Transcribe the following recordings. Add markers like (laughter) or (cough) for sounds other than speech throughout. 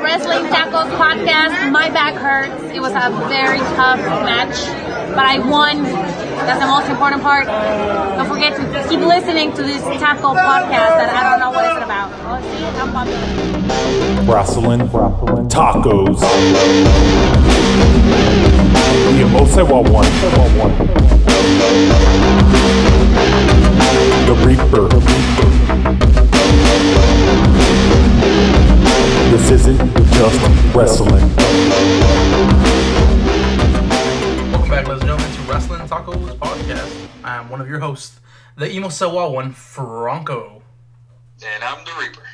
Wrestling Tacos podcast. My back hurts. It was a very tough match, but I won. That's the most important part. Don't forget to keep listening to this taco podcast that I don't know what it's about. Oh, I'm popular. Wrestling, wrestling, tacos. The Emosa one. The Reaper. This isn't just wrestling. Welcome back, ladies and gentlemen, to Wrestling Tacos Podcast. I'm one of your hosts, the Emo Sewa one, Franco. And I'm the Reaper.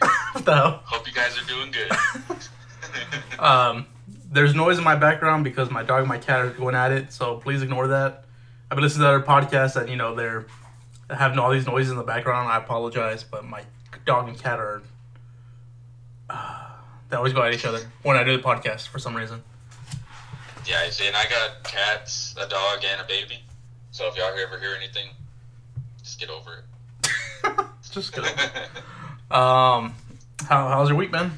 (laughs) What the hell? Hope you guys are doing good. (laughs) Um, there's noise in my background because my dog and my cat are going at it, so please ignore that. I've been listening to other podcasts and you know, they're having all these noises in the background. I apologize, but my dog and cat are. Uh, they always go at each other when I do the podcast for some reason. yeah, I see. And I got cats, a dog, and a baby. So if y'all ever hear anything, just get over it. (laughs) Just go. it. Um, how, how's your week been?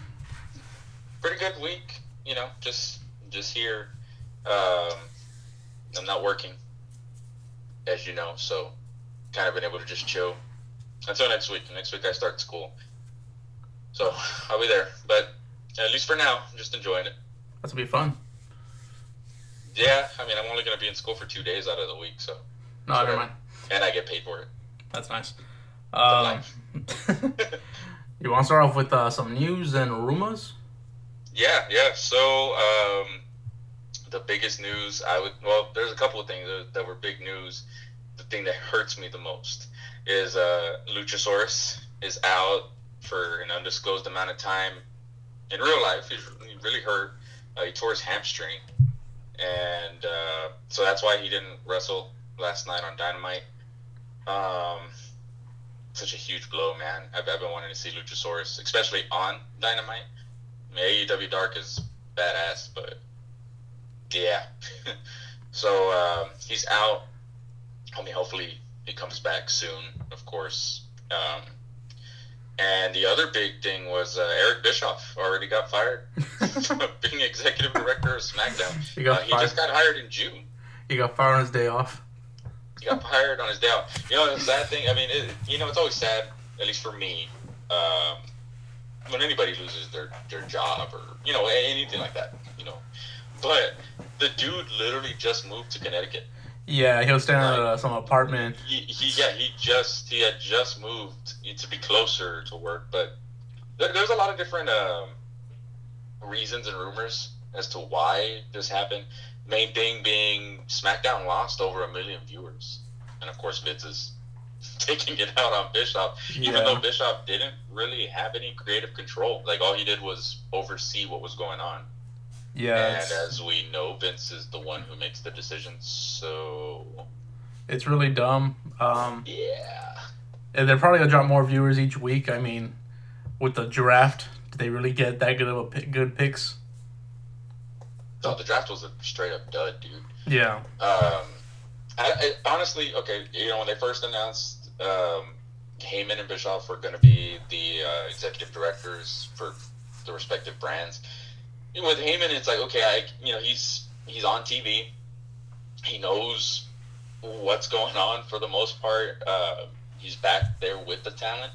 Pretty good week, you know. Just just here. Um, I'm not working, as you know, so kind of been able to just chill until next week. Next week I start school, so I'll be there. But at least for now, I'm just enjoying it. That's gonna be fun. Yeah, I mean, I'm only going to be in school for two days out of the week, so No, never mind. and I get paid for it. That's nice. Um, (laughs) you want to start off with uh, some news and rumors? Yeah, yeah. So um, the biggest news I would well, there's a couple of things that were big news. Thing that hurts me the most is uh, Luchasaurus is out for an undisclosed amount of time. In real life, he's he really hurt. Uh, he tore his hamstring, and uh, so that's why he didn't wrestle last night on Dynamite. Um, such a huge blow, man. I've, I've been wanting to see Luchasaurus, especially on Dynamite. I mean, AEW Dark is badass, but yeah. (laughs) so um, he's out. I mean, hopefully he comes back soon, of course. Um, and the other big thing was uh, Eric Bischoff already got fired from (laughs) being executive director of SmackDown. He got Uh, he just got hired in June. He got fired on his day off. He got fired on his day off. You know, the sad thing. I mean, it, you know, it's always sad, at least for me, um, when anybody loses their their job or you know anything like that. You know, but the dude literally just moved to Connecticut. Yeah, he was staying at uh, some apartment. He, he yeah, he just he had just moved to be closer to work, but there, there's a lot of different um, reasons and rumors as to why this happened. Main thing being SmackDown lost over a million viewers, and of course Vince is (laughs) taking it out on Bischoff, even Yeah. though Bischoff didn't really have any creative control. Like all he did was oversee what was going on. Yeah, and as we know, Vince is the one who makes the decisions. So it's really dumb. Um, yeah. and they're probably gonna drop more viewers each week. I mean, with the draft, did they really get that good of a pick, good picks? So the draft was a straight up dud, dude. Yeah, Um, I, I, honestly, okay, you know when they first announced um, Heyman and Bischoff were going to be the uh, executive directors for the respective brands. With Heyman, it's like okay, I you know he's he's on TV, he knows what's going on for the most part. Uh, he's back there with the talent.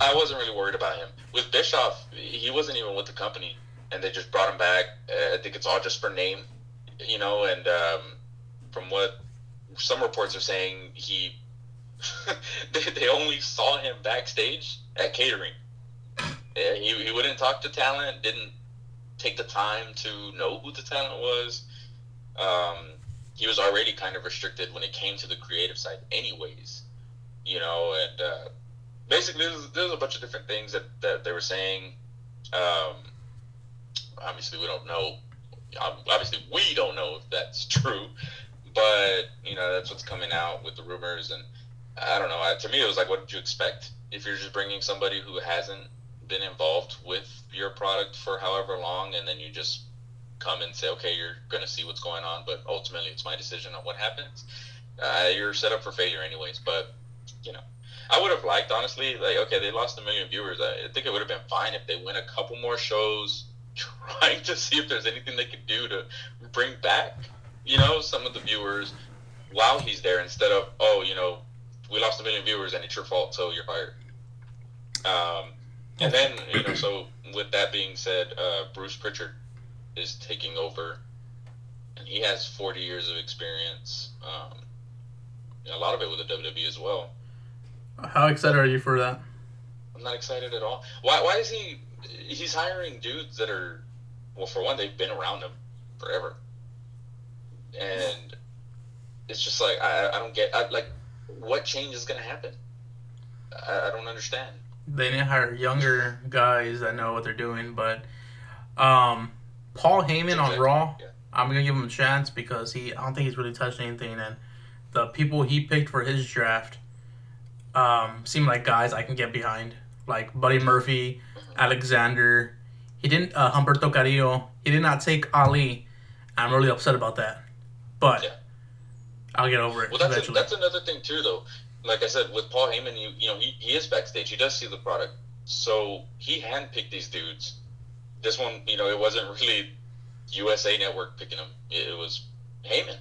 I wasn't really worried about him. With Bischoff, he wasn't even with the company, and they just brought him back. Uh, I think it's all just for name, you know. And um, from what some reports are saying, he (laughs) they, they only saw him backstage at catering. He, he wouldn't talk to talent, didn't take the time to know who the talent was. Um, he was already kind of restricted when it came to the creative side, anyways. You know, and uh, basically, there's, there's a bunch of different things that, that they were saying. Um, obviously, we don't know. Obviously, we don't know if that's (laughs) true, but you know, that's what's coming out with the rumors. And I don't know. I, to me, it was like, what did you expect if you're just bringing somebody who hasn't been involved with your product for however long, and then you just come and say, okay, you're going to see what's going on, but ultimately it's my decision on what happens. Uh, you're set up for failure anyways. But you know, I would have liked honestly, like okay, they lost a million viewers. I, think it would have been fine if they win a couple more shows, (laughs) trying to see if there's anything they could do to bring back, you know, some of the viewers while he's there instead of oh, you know, we lost a million viewers and it's your fault, so you're fired. Um, and then you know, so with that being said, uh, Bruce Pritchard is taking over, and he has 40 years of experience. Um, a lot of it with the WWE as well. How excited are you for that? I'm not excited at all. Why? Why is he? He's hiring dudes that are, well, for one, they've been around him forever, and it's just like I, I don't get I, like what change is going to happen. I, I don't understand. They need to hire younger guys that know what they're doing, but um, Paul Heyman on Raw, yeah. I'm gonna give him a chance because he I don't think he's really touched anything, and the people he picked for his draft um, seem like guys I can get behind, like Buddy Murphy, Alexander. He didn't uh, Humberto Carrillo. He did not take Ali. I'm really upset about that, but Yeah. I'll get over it Well, that's a, that's another thing too, though. Like I said, with Paul Heyman, you you know he, he is backstage. He does see the product, so he handpicked these dudes. This one, you know, it wasn't really USA Network picking them. It, was Heyman.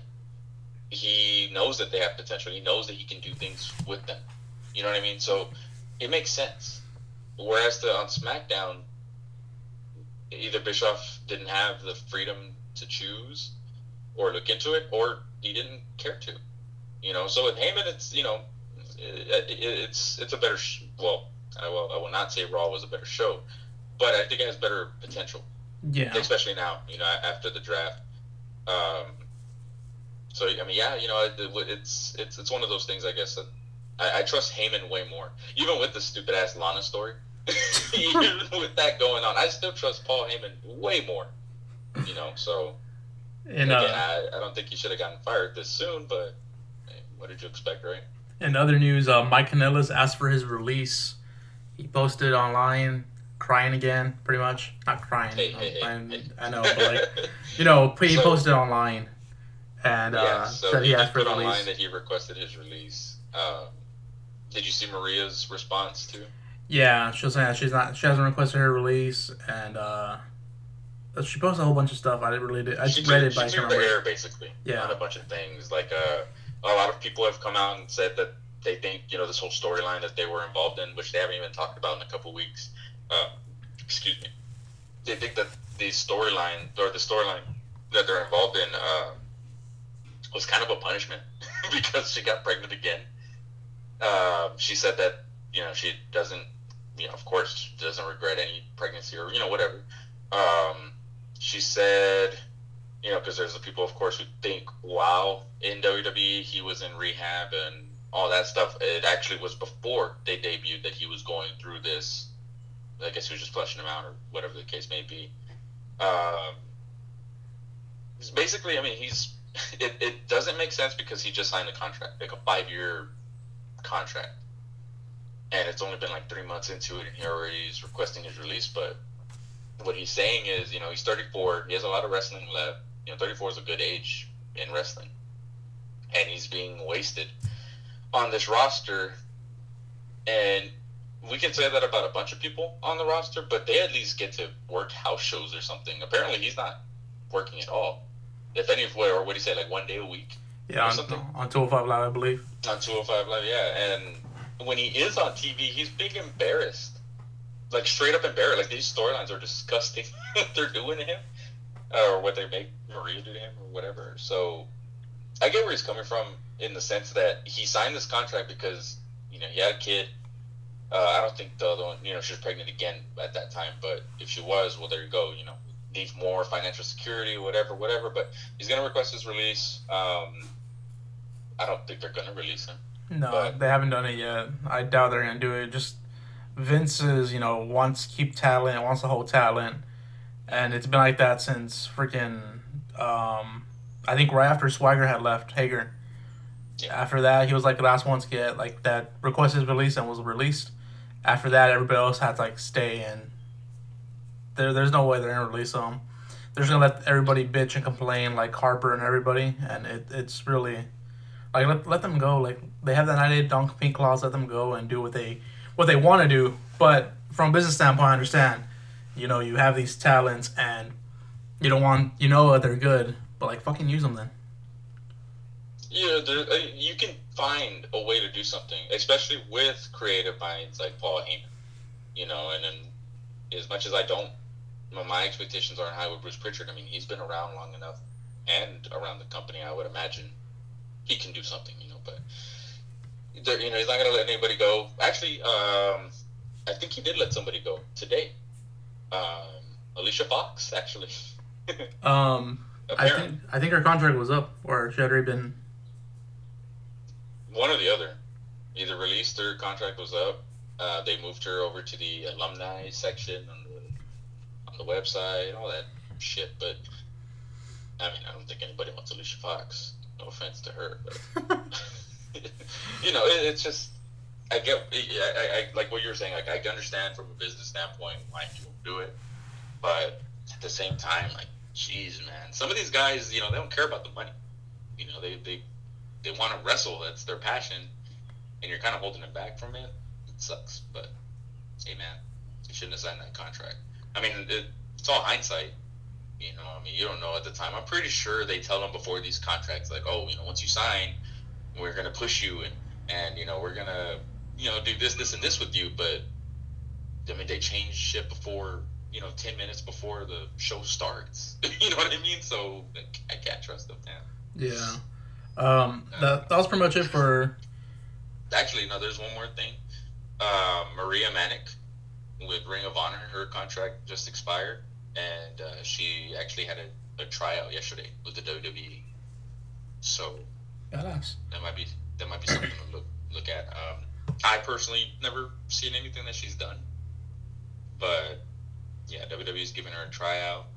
He knows that they have potential. He knows that he can do things with them. You know what I mean? So it makes sense. Whereas the on SmackDown, either Bischoff didn't have the freedom to choose or look into it, or he didn't care to. You know, so with Heyman, it's you know, it, it, it's it's a better. Sh- well, I will I will not say Raw was a better show, but I think it has better potential, yeah, especially now. You know, after the draft. Um, so I mean, yeah, you know, it, it's it's it's one of those things. I guess that I, I trust Heyman way more, even with the stupid ass Lana story. (laughs) even (laughs) with that going on, I still trust Paul Heyman way more. You know, so and again, uh, I, I don't think he should have gotten fired this soon, but what did you expect, right? In other news, uh, Mike Kanellis asked for his release. He posted online, crying again, pretty much. Not crying. Hey, hey, hey. I know, but like, you know, he (laughs) So- posted online, and uh, so said he, he asked for his online release. that he requested his release. Um, did you see Maria's response to? Yeah, she was saying that she's not. She hasn't requested her release, and uh, she posted a whole bunch of stuff. I didn't really. Did, I she just read threw- it, I she can't the air basically Yeah. on a bunch of things. Like uh, a lot of people have come out and said that they think you know this whole storyline that they were involved in, which they haven't even talked about in a couple weeks. Uh, excuse me. They think that the storyline or the storyline that they're involved in uh, was kind of a punishment (laughs) because she got pregnant again. Um, she said that you know she doesn't, you know, of course, doesn't regret any pregnancy or you know whatever. Um, she said, you know, because there's the people, of course, who think, wow, in WWE he was in rehab and all that stuff. It actually was before they debuted that he was going through this. I guess he was just flushing him out or whatever the case may be. Um, basically, I mean, he's. (laughs) It, it doesn't make sense because he just signed a contract, like a five year contract. And it's only been like three months into it, and he already is requesting his release. But what he's saying is, you know, he's 34. He has a lot of wrestling left. You know, 34 is a good age in wrestling, and he's being wasted on this roster. And we can say that about a bunch of people on the roster, but they at least get to work house shows or something. Apparently, he's not working at all. If any, or what do you say, like one day a week Yeah, on, something. on 205 Live, I believe. on 205 Live, yeah. And when he is on TV, he's being embarrassed. Like, straight up embarrassed. Like, these storylines are disgusting (laughs) they're doing to him, or what they make To him, or whatever. So, I get where he's coming from in the sense that he signed this contract because, you know, he had a kid. Uh, I don't think the other one, you know, she was pregnant again at that time, but if she was, well, there you go, you know, needs more financial security, whatever, whatever. But he's going to request his release. Um, I don't think they're going to release him. No, But- they haven't done it yet. I doubt they're gonna do it. Just Vince is, you know, wants to keep talent, wants to hold talent, and it's been like that since freaking. Um, I think right after Swagger had left Hager. Yeah. After that, he was like the last one to get like that requested his release and was released. After that, everybody else had to like stay and there, there's no way they're gonna release him. They're just gonna let everybody bitch and complain like Harper and everybody, and it, it's really Like let, let them go. Like they have that 98 non compete clause. Let them go and do what they what they want to do. But from a business standpoint, I understand. You know, you have these talents and you don't want you know they're good, but like fucking use them then. Yeah, there, uh, you can find a way to do something, especially with creative minds like Paul Heyman. You know, and then as much as I don't, my expectations aren't high with Bruce Pritchard. I mean, he's been around long enough and around the company. I would imagine he can do something. You know, but there, you know, he's not going to let anybody go. Actually, um, I think he did let somebody go today. Um, Alicia Fox, actually. (laughs) Um, I think I think her contract was up, or she had already been. one or the other. Either released her contract was up. Uh, they moved her over to the alumni section on the on the website, all that shit. But I mean, I don't think anybody wants Alicia Fox. No offense to her, but (laughs) (laughs) you know, it, it's just I get I, I, like what you're saying. Like I understand from a business standpoint why people do it, but at the same time, like, jeez, man, some of these guys, you know, they don't care about the money. You know, they they they want to wrestle. That's their passion, and you're kind of holding them back from it. It sucks, but hey, man, you shouldn't have signed that contract. I mean, it, it's all hindsight. You know, I mean, you don't know at the time. I'm pretty sure they tell them before these contracts, like, oh, you know, once you sign, we're gonna push you, and and you know, we're gonna, you know, do this, this, and this with you. But I mean, they change shit before, you know, ten minutes before the show starts. (laughs) you know what I mean? So I can't trust them, man. Yeah. Um, that that was pretty much it for. Actually, no, there's one more thing. Uh, Maria Manic with Ring of Honor, her contract just expired, and uh, she actually had a, a tryout yesterday with the WWE. So Badass. that might be that might be something to look look at. Um, I personally never seen anything that she's done, but yeah, WWE's giving her a tryout,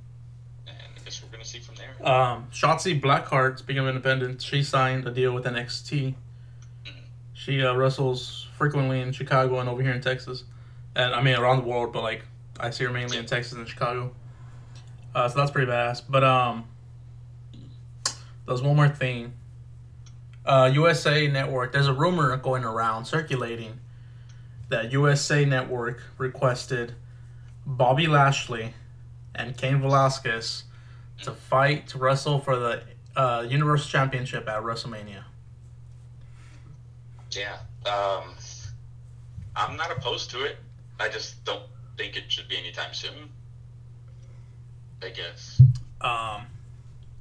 and I guess we're gonna see from there. Um, Shotzi Blackheart, speaking of independent, she signed a deal with NXT. She uh, wrestles frequently in Chicago and over here in Texas, and I mean around the world, but like I see her mainly in Texas and Chicago. Uh, so that's pretty badass. But um, there's one more thing. Uh, USA Network. There's a rumor going around circulating that USA Network requested Bobby Lashley and Cain Velasquez to fight to wrestle for the uh, Universal Championship at WrestleMania. Yeah, um, I'm not opposed to it. I just don't think it should be anytime soon. I guess Um,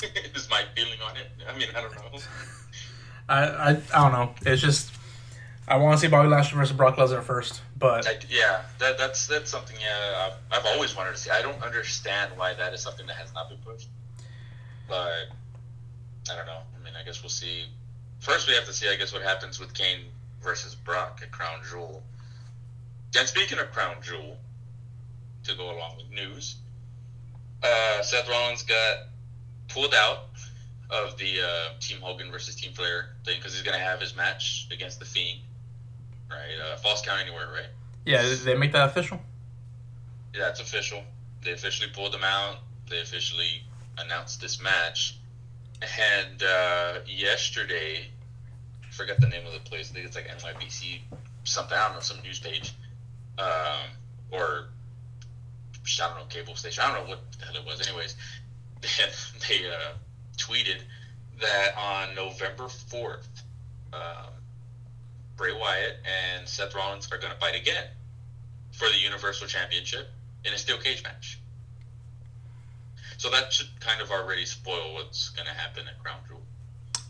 (laughs) is my feeling on it. I mean, I don't know. (laughs) I, I I don't know. It's just I want to see Bobby Lashley versus Brock Lesnar first, but I, yeah, that, that's that's something. Yeah, I've, I've always wanted to see. I don't understand why that is something that has not been pushed. But I don't know. I mean, I guess we'll see. First, we have to see. I guess what happens with Cain versus Brock at Crown Jewel. And speaking of Crown Jewel, to go along with news, uh, Seth Rollins got pulled out of the uh, Team Hogan versus Team Flair thing because he's gonna have his match against the Fiend, right? Uh, Falls Count Anywhere, right? yeah, they make that official? Yeah, it's official. They officially pulled them out. They officially announced this match. And uh, yesterday, I forgot the name of the place. I think it's like NYBC something. I don't know, some news page. Um, or, I don't know, cable station. I don't know what the hell it was. Anyways, (laughs) they, they uh, tweeted that on November 4th, um, Bray Wyatt and Seth Rollins are going to fight again for the Universal Championship in a steel cage match. So that should kind of already spoil what's going to happen at Crown Jewel.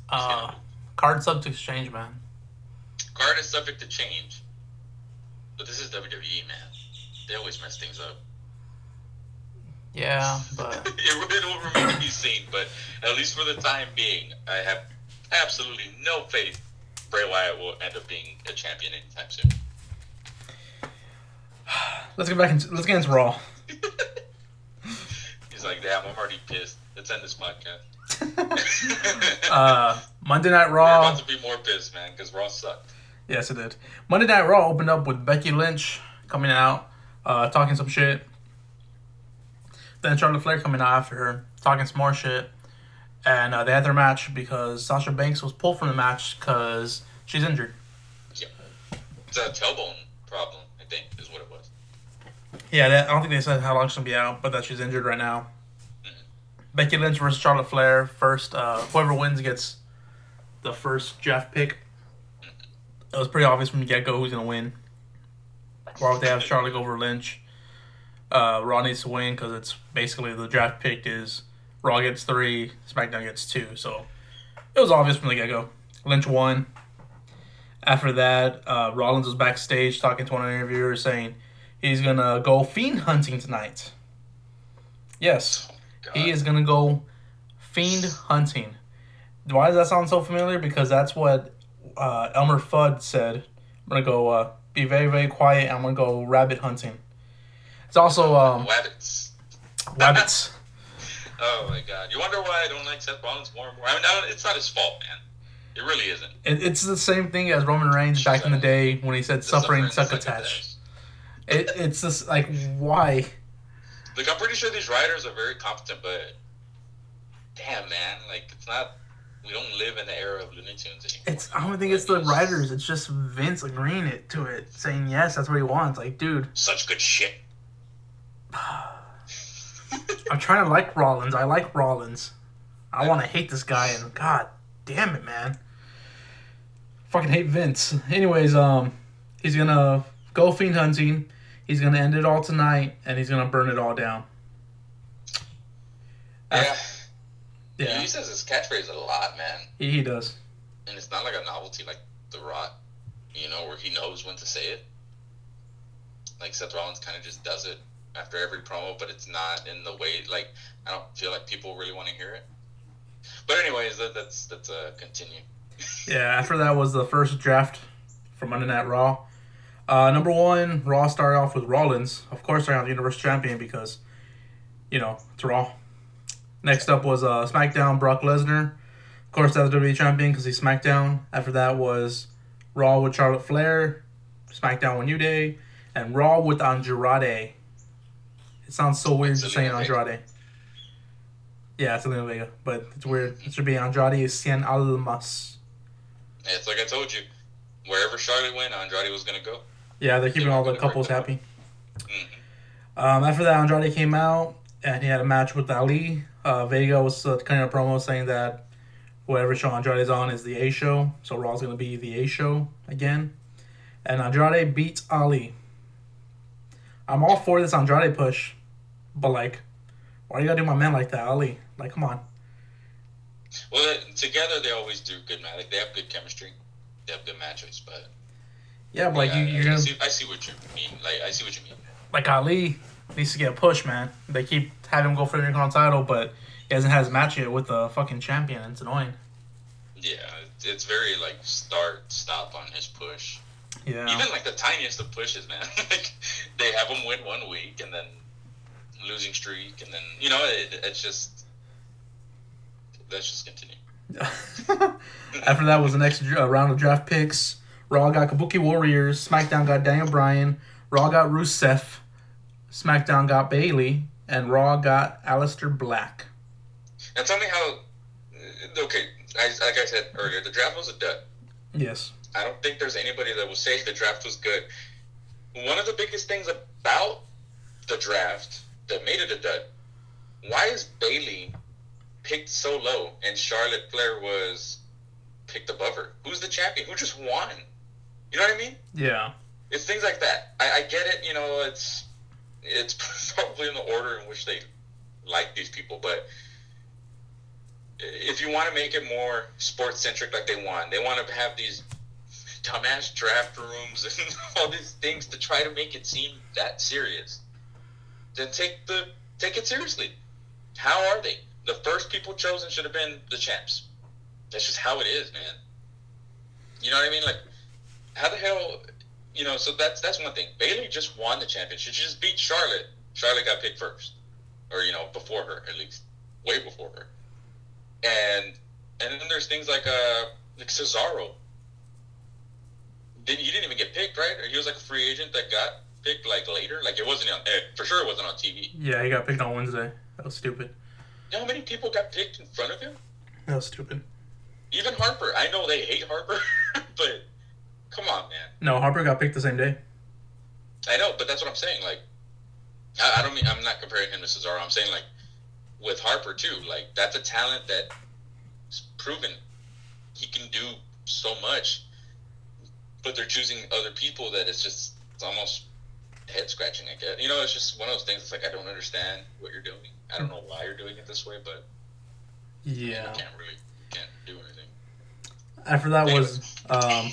Uh, card subject to change, man. Card is subject to change, but this is WWE, man. They always mess things up. Yeah, (laughs) but it will remain to be seen, but at least for the time being, I have absolutely no faith Bray Wyatt will end up being a champion anytime soon. (sighs) let's get back into let's get into Raw. (laughs) He's like, damn, I'm already pissed. Let's end this podcast. (laughs) uh, Monday Night We're Raw. about to be more pissed, man, because Raw sucked. Yes, it did. Monday Night Raw opened up with Becky Lynch coming out, uh, talking some shit. Then Charlotte Flair coming out after her, talking some more shit. And uh, they had their match because Sasha Banks was pulled from the match because she's injured. Yeah, it's a tailbone problem, I think, is what it was. Yeah, that, I don't think they said how long she'll be out, but that she's injured right now. Becky Lynch versus Charlotte Flair. First, uh, whoever wins gets the first draft pick. It was pretty obvious from the get go who's gonna win. Why would they have Charlotte go over Lynch? Uh, Raw needs to win because it's basically the draft pick is Raw gets three, SmackDown gets two. So it was obvious from the get go. Lynch won. After that, uh, Rollins was backstage talking to one of the interviewers saying he's gonna go fiend hunting tonight. Yes, God. he is gonna go fiend hunting. Why does that sound so familiar? Because that's what uh, Elmer Fudd said. I'm gonna go uh, be very very quiet. I'm gonna go rabbit hunting. It's also um, Wabbits. rabbits. Oh my god. You wonder why I don't like Seth Rollins more and more? I mean, I don't- it's not his fault, man. It really isn't. It, it's the same thing as Roman Reigns back in the day when he said suffering suffering succotash. It, it's just like why? Like, I'm pretty sure these writers are very competent, but damn, man, like, it's not. We don't live in the era of Looney Tunes anymore. It's I don't think it's the writers. It's just Vince agreeing it to it, saying yes, that's what he wants. Like, dude, Such good shit. (sighs) (sighs) I'm trying to like Rollins. I like Rollins. I want to hate this guy, and God damn it, man. Fucking hate Vince. Anyways, um, he's gonna go fiend hunting. He's gonna end it all tonight, and he's gonna burn it all down. Yeah. Yeah, He says his catchphrase a lot, man. he, he does. And it's not like a novelty like The Rock, you know, where he knows when to say it. Like Seth Rollins kind of just does it after every promo, but it's not in the way like I don't feel like people really want to hear it. But anyways, that, that's that's uh continue. (laughs) Yeah, after that was the first draft from Monday Night Raw. Uh, number one, Raw started off with Rollins. Of course, they're the Universal Champion because, you know, it's Raw. Next up was uh, SmackDown, Brock Lesnar. Of course, the WWE Champion because he's SmackDown. After that was Raw with Charlotte Flair, SmackDown with New Day, and Raw with Andrade. It sounds so weird saying Zelina Vega. Andrade. Yeah, it's Zelina Vega, but it's weird. It should be Andrade Cien Almas. It's like I told you, wherever Charlotte went, Andrade was gonna go. Yeah, they're keeping all the couples happy. hmm Um, after that, Andrade came out and he had a match with Ali. Uh, Vega was uh, cutting a promo saying that whatever show Andrade's on is the A show, so Raw's gonna be the A show again. And Andrade beats Ali. I'm all for this Andrade push, but like, why you gotta do my man like that, Ali? Like, come on. Well, together they always do good match. Like, they have good chemistry. They have good matches, but Yeah, but like yeah, you, you're I, gonna see, I see what you mean. Like I see what you mean. like Ali needs to get a push, man. They keep having him go for the Intercontinental title, but he hasn't had his match yet with the fucking champion. It's annoying. Yeah, it's- it's very like start stop on his push. Yeah. Even like the tiniest of pushes, man. (laughs) like they have him win one week and then losing streak, and then you know it, it's just let's just continue. (laughs) After that was the next uh, round of draft picks. Raw got Kabuki Warriors. SmackDown got Daniel Bryan. Raw got Rusev. SmackDown got Bayley. And Raw got Aleister Black. Now tell me how. Okay, I, like I said earlier, the draft was a dud. Yes. I don't think there's anybody that will say the draft was good. One of the biggest things about the draft that made it a dud, why is Bayley picked so low and Charlotte Flair was picked above her? Who's the champion? Who just won? You know what I mean? Yeah. It's things like that. I, I get it. You know, it's it's (laughs) probably in the order in which they like these people, but if you want to make it more sports centric, like they want, they want to have these dumbass draft rooms (laughs) and all these things to try to make it seem that serious. Then take the take it seriously. How are they? The first people chosen should have been the champs. That's just how it is, man. You know what I mean? Like, how the hell? You know, so that's that's one thing. Bayley just won the championship. She just beat Charlotte. Charlotte got picked first, or you know, before her at least, way before her. And and then there's things like uh like Cesaro. Didn't he didn't even get picked, right? Or he was like a free agent that got picked like later. Like it wasn't on eh, for sure. It wasn't on TV. Yeah, he got picked on Wednesday. That was stupid. You know how many people got picked in front of him? That was stupid. Even Harper, I know they hate Harper, (laughs) but come on, man. No, Harper got picked the same day. I know, but that's what I'm saying. Like, I, I don't mean I'm not comparing him to Cesaro. I'm saying like with Harper too. Like that's a talent that's proven he can do so much, but they're choosing other people that it's just it's almost head scratching. I guess you know it's just one of those things. It's like I don't understand what you're doing. I don't know why you're doing it this way, but you Yeah. can't really can't do anything. After that was um,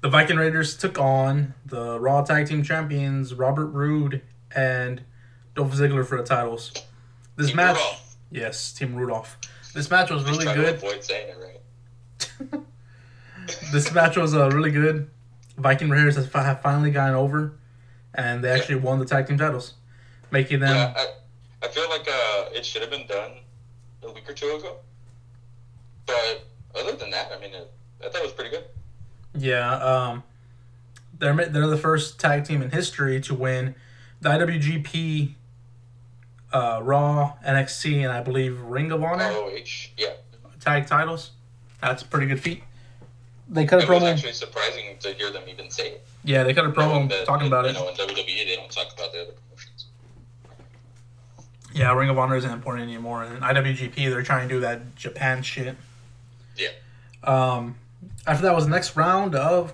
the Viking Raiders took on the Raw Tag Team Champions Robert Roode and Dolph Ziggler for the titles. This Team match, Rudolph. yes, Team Rudolph. This match was really good. avoid saying it right. (laughs) This match was uh, really good. Viking Raiders have finally gotten over, and they actually won the tag team titles, making them. Yeah, I, I feel like uh, it should have been done a week or two ago. But other than that, I mean, it, I thought it was pretty good. Yeah, um, they're they're the first tag team in history to win the IWGP, uh, Raw, NXT, and I believe Ring of Honor ROH, yeah. tag titles. That's a pretty good feat. They cut a It was actually surprising to hear them even say it. Yeah, they cut a promo that, talking about you it. know, in WWE, they don't talk about the other promotions. Yeah, Ring of Honor isn't important anymore, and IWGP they're trying to do that Japan shit. Yeah. Um, after that was the next round of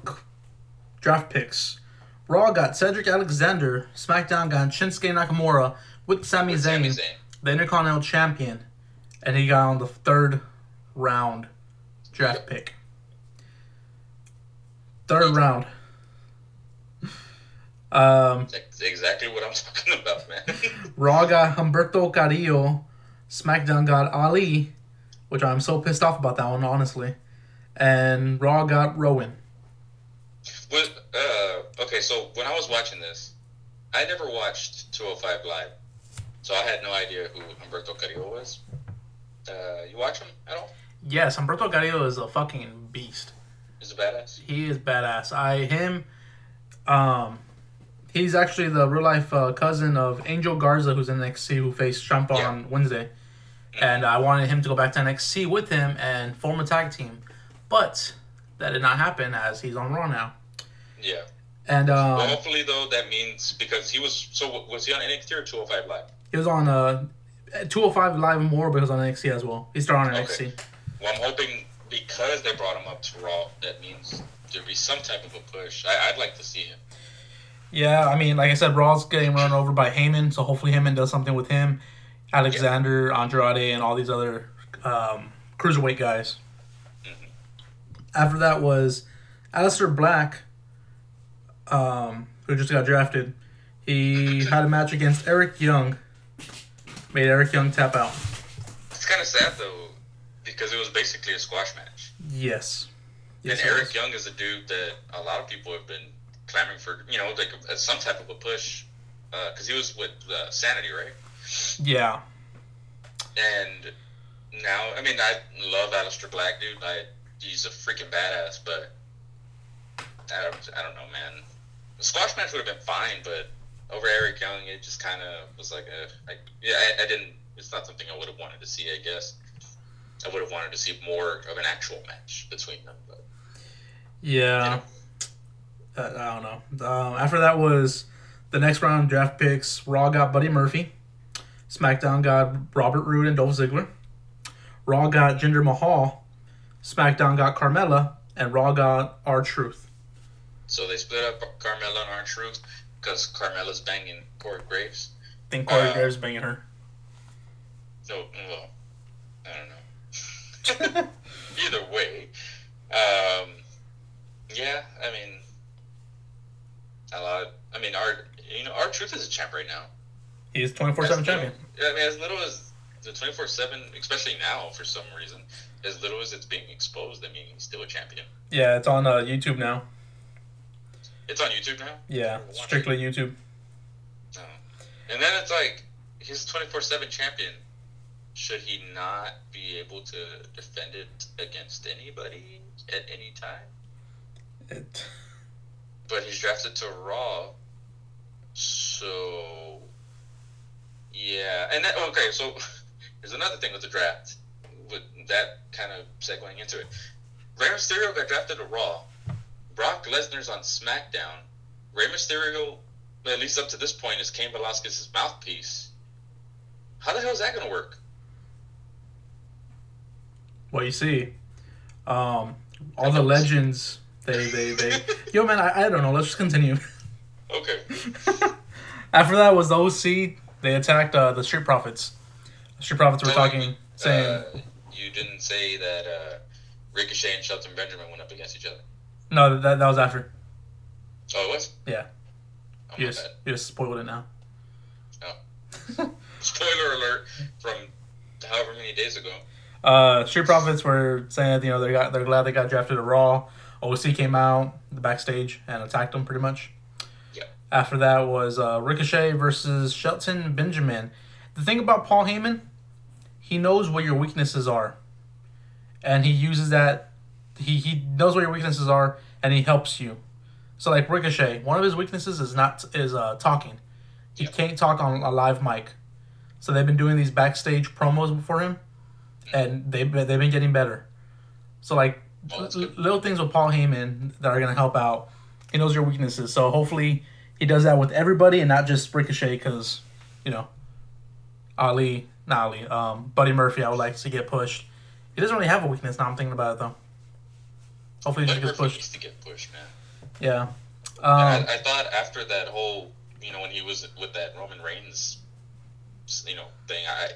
draft picks. Raw got Cedric Alexander. SmackDown got Shinsuke Nakamura with Sami With Zayn, Sami Zayn. the Intercontinental Champion, and he got on the third round draft pick. Third round. Um, That's exactly what I'm (laughs) talking about, man. Raw got Humberto Carrillo. SmackDown got Ali, which I'm so pissed off about that one, honestly. And Raw got Rowan. But, uh, okay, so when I was watching this, I never watched 205 Live. So I had no idea who Humberto Carrillo was. Uh, you watch him at all? Yes, Humberto Carrillo is a fucking beast. He's a badass. He is badass. I him, um, he's actually the real life uh, cousin of Angel Garza, who's in NXT, who faced Trump Yeah. on Wednesday. And I wanted him to go back to NXT with him and form a tag team, but that did not happen as he's on Raw now. Yeah. And um, well, hopefully, though, that means because he was. So, was he on NXT or 205 Live? He was on uh, 205 Live and more, but he was on NXT as well. He started on Okay. NXT. Well, I'm hoping because they brought him up to Raw, that means there'd be some type of a push. I, I'd like to see him. Yeah, I mean, like I said, Raw's getting run over by Heyman, so hopefully Heyman does something with him. Alexander, Andrade, and all these other um, cruiserweight guys. After that was Aleister Black, um, who just got drafted. He had a match against Eric Young. Made Eric Young tap out. It's kind of sad though, because it was basically a squash match. Yes. yes and Eric was. Young is a dude that a lot of people have been clamoring for, you know, like a, some type of a push, because he was with uh, Sanity, right? Yeah. And now, I mean, I love Aleister Black, dude. I he's a freaking badass, but I don't, I don't know, man. The squash match would have been fine, but over Eric Young, it just kind of was like a, like, yeah, I, I didn't. It's not something I would have wanted to see. I guess I would have wanted to see more of an actual match between them. But Yeah. Uh, I don't know. Um, after that was the next round draft picks. Raw got Buddy Murphy. SmackDown got Robert Roode and Dolph Ziggler. Raw got Jinder Mahal. SmackDown got Carmella. And Raw got R Truth. so they split up Carmella and R Truth because Carmella's banging Corey Graves. I think Corey Uh, Graves banging her. So, well, I don't know. (laughs) (laughs) Either way, um, yeah, I mean, a lot. I mean, our you know, R Truth is a champ right now. He's 24 7 As champion. little- I mean, as little as the twenty four seven, especially now for some reason, as little as it's being exposed, I mean, he's still a champion. Yeah, it's on uh, YouTube now. It's on YouTube now. Yeah, strictly YouTube. Oh. And then it's like he's twenty four seven champion. Should he not be able to defend it against anybody at any time? It, But he's drafted to Raw, so yeah. And then, okay, so (laughs) there's another thing with the draft. with that kind of segueing into it. Rey Mysterio got drafted to Raw. Brock Lesnar's on SmackDown. Rey Mysterio, at least up to this point, is Cain Velasquez's mouthpiece. How the hell is that going to work? Well, you see, um, all the legends. They, they, they. Yo, man, I, I don't know. Let's just continue. Okay. (laughs) After that was the OC. They attacked uh, the Street Profits. The Street Profits were talking, saying, Uh, you didn't say that uh, Ricochet and Shelton Benjamin went up against each other. no, that, that was after. Oh, it was? Yeah. Oh, You just, bad. you just spoiled it now. (laughs) Spoiler alert from however many days ago. Uh, Street Profits were saying that you know they got they're glad they got drafted to Raw. OC came out the backstage and attacked him pretty much. Yeah. After that was uh, Ricochet versus Shelton Benjamin. The thing about Paul Heyman, he knows what your weaknesses are, and he uses that. He he knows what your weaknesses are, and he helps you. So like Ricochet, one of his weaknesses is not is uh, talking. He can't talk on a live mic. So they've been doing these backstage promos for him, and they've they've been getting better. So like Oh, that's l- good. little things with Paul Heyman that are gonna help out. He knows your weaknesses, so hopefully he does that with everybody and not just Ricochet, because you know Ali, not Ali, um, Buddy Murphy. I would like to get pushed. He doesn't really have a weakness. Now I'm thinking about it though. Hopefully he Buddy just gets Murphy pushed. needs to get pushed, man. Yeah. Um, I, I thought after that whole, you know, when he was with that Roman Reigns, you know, thing, I,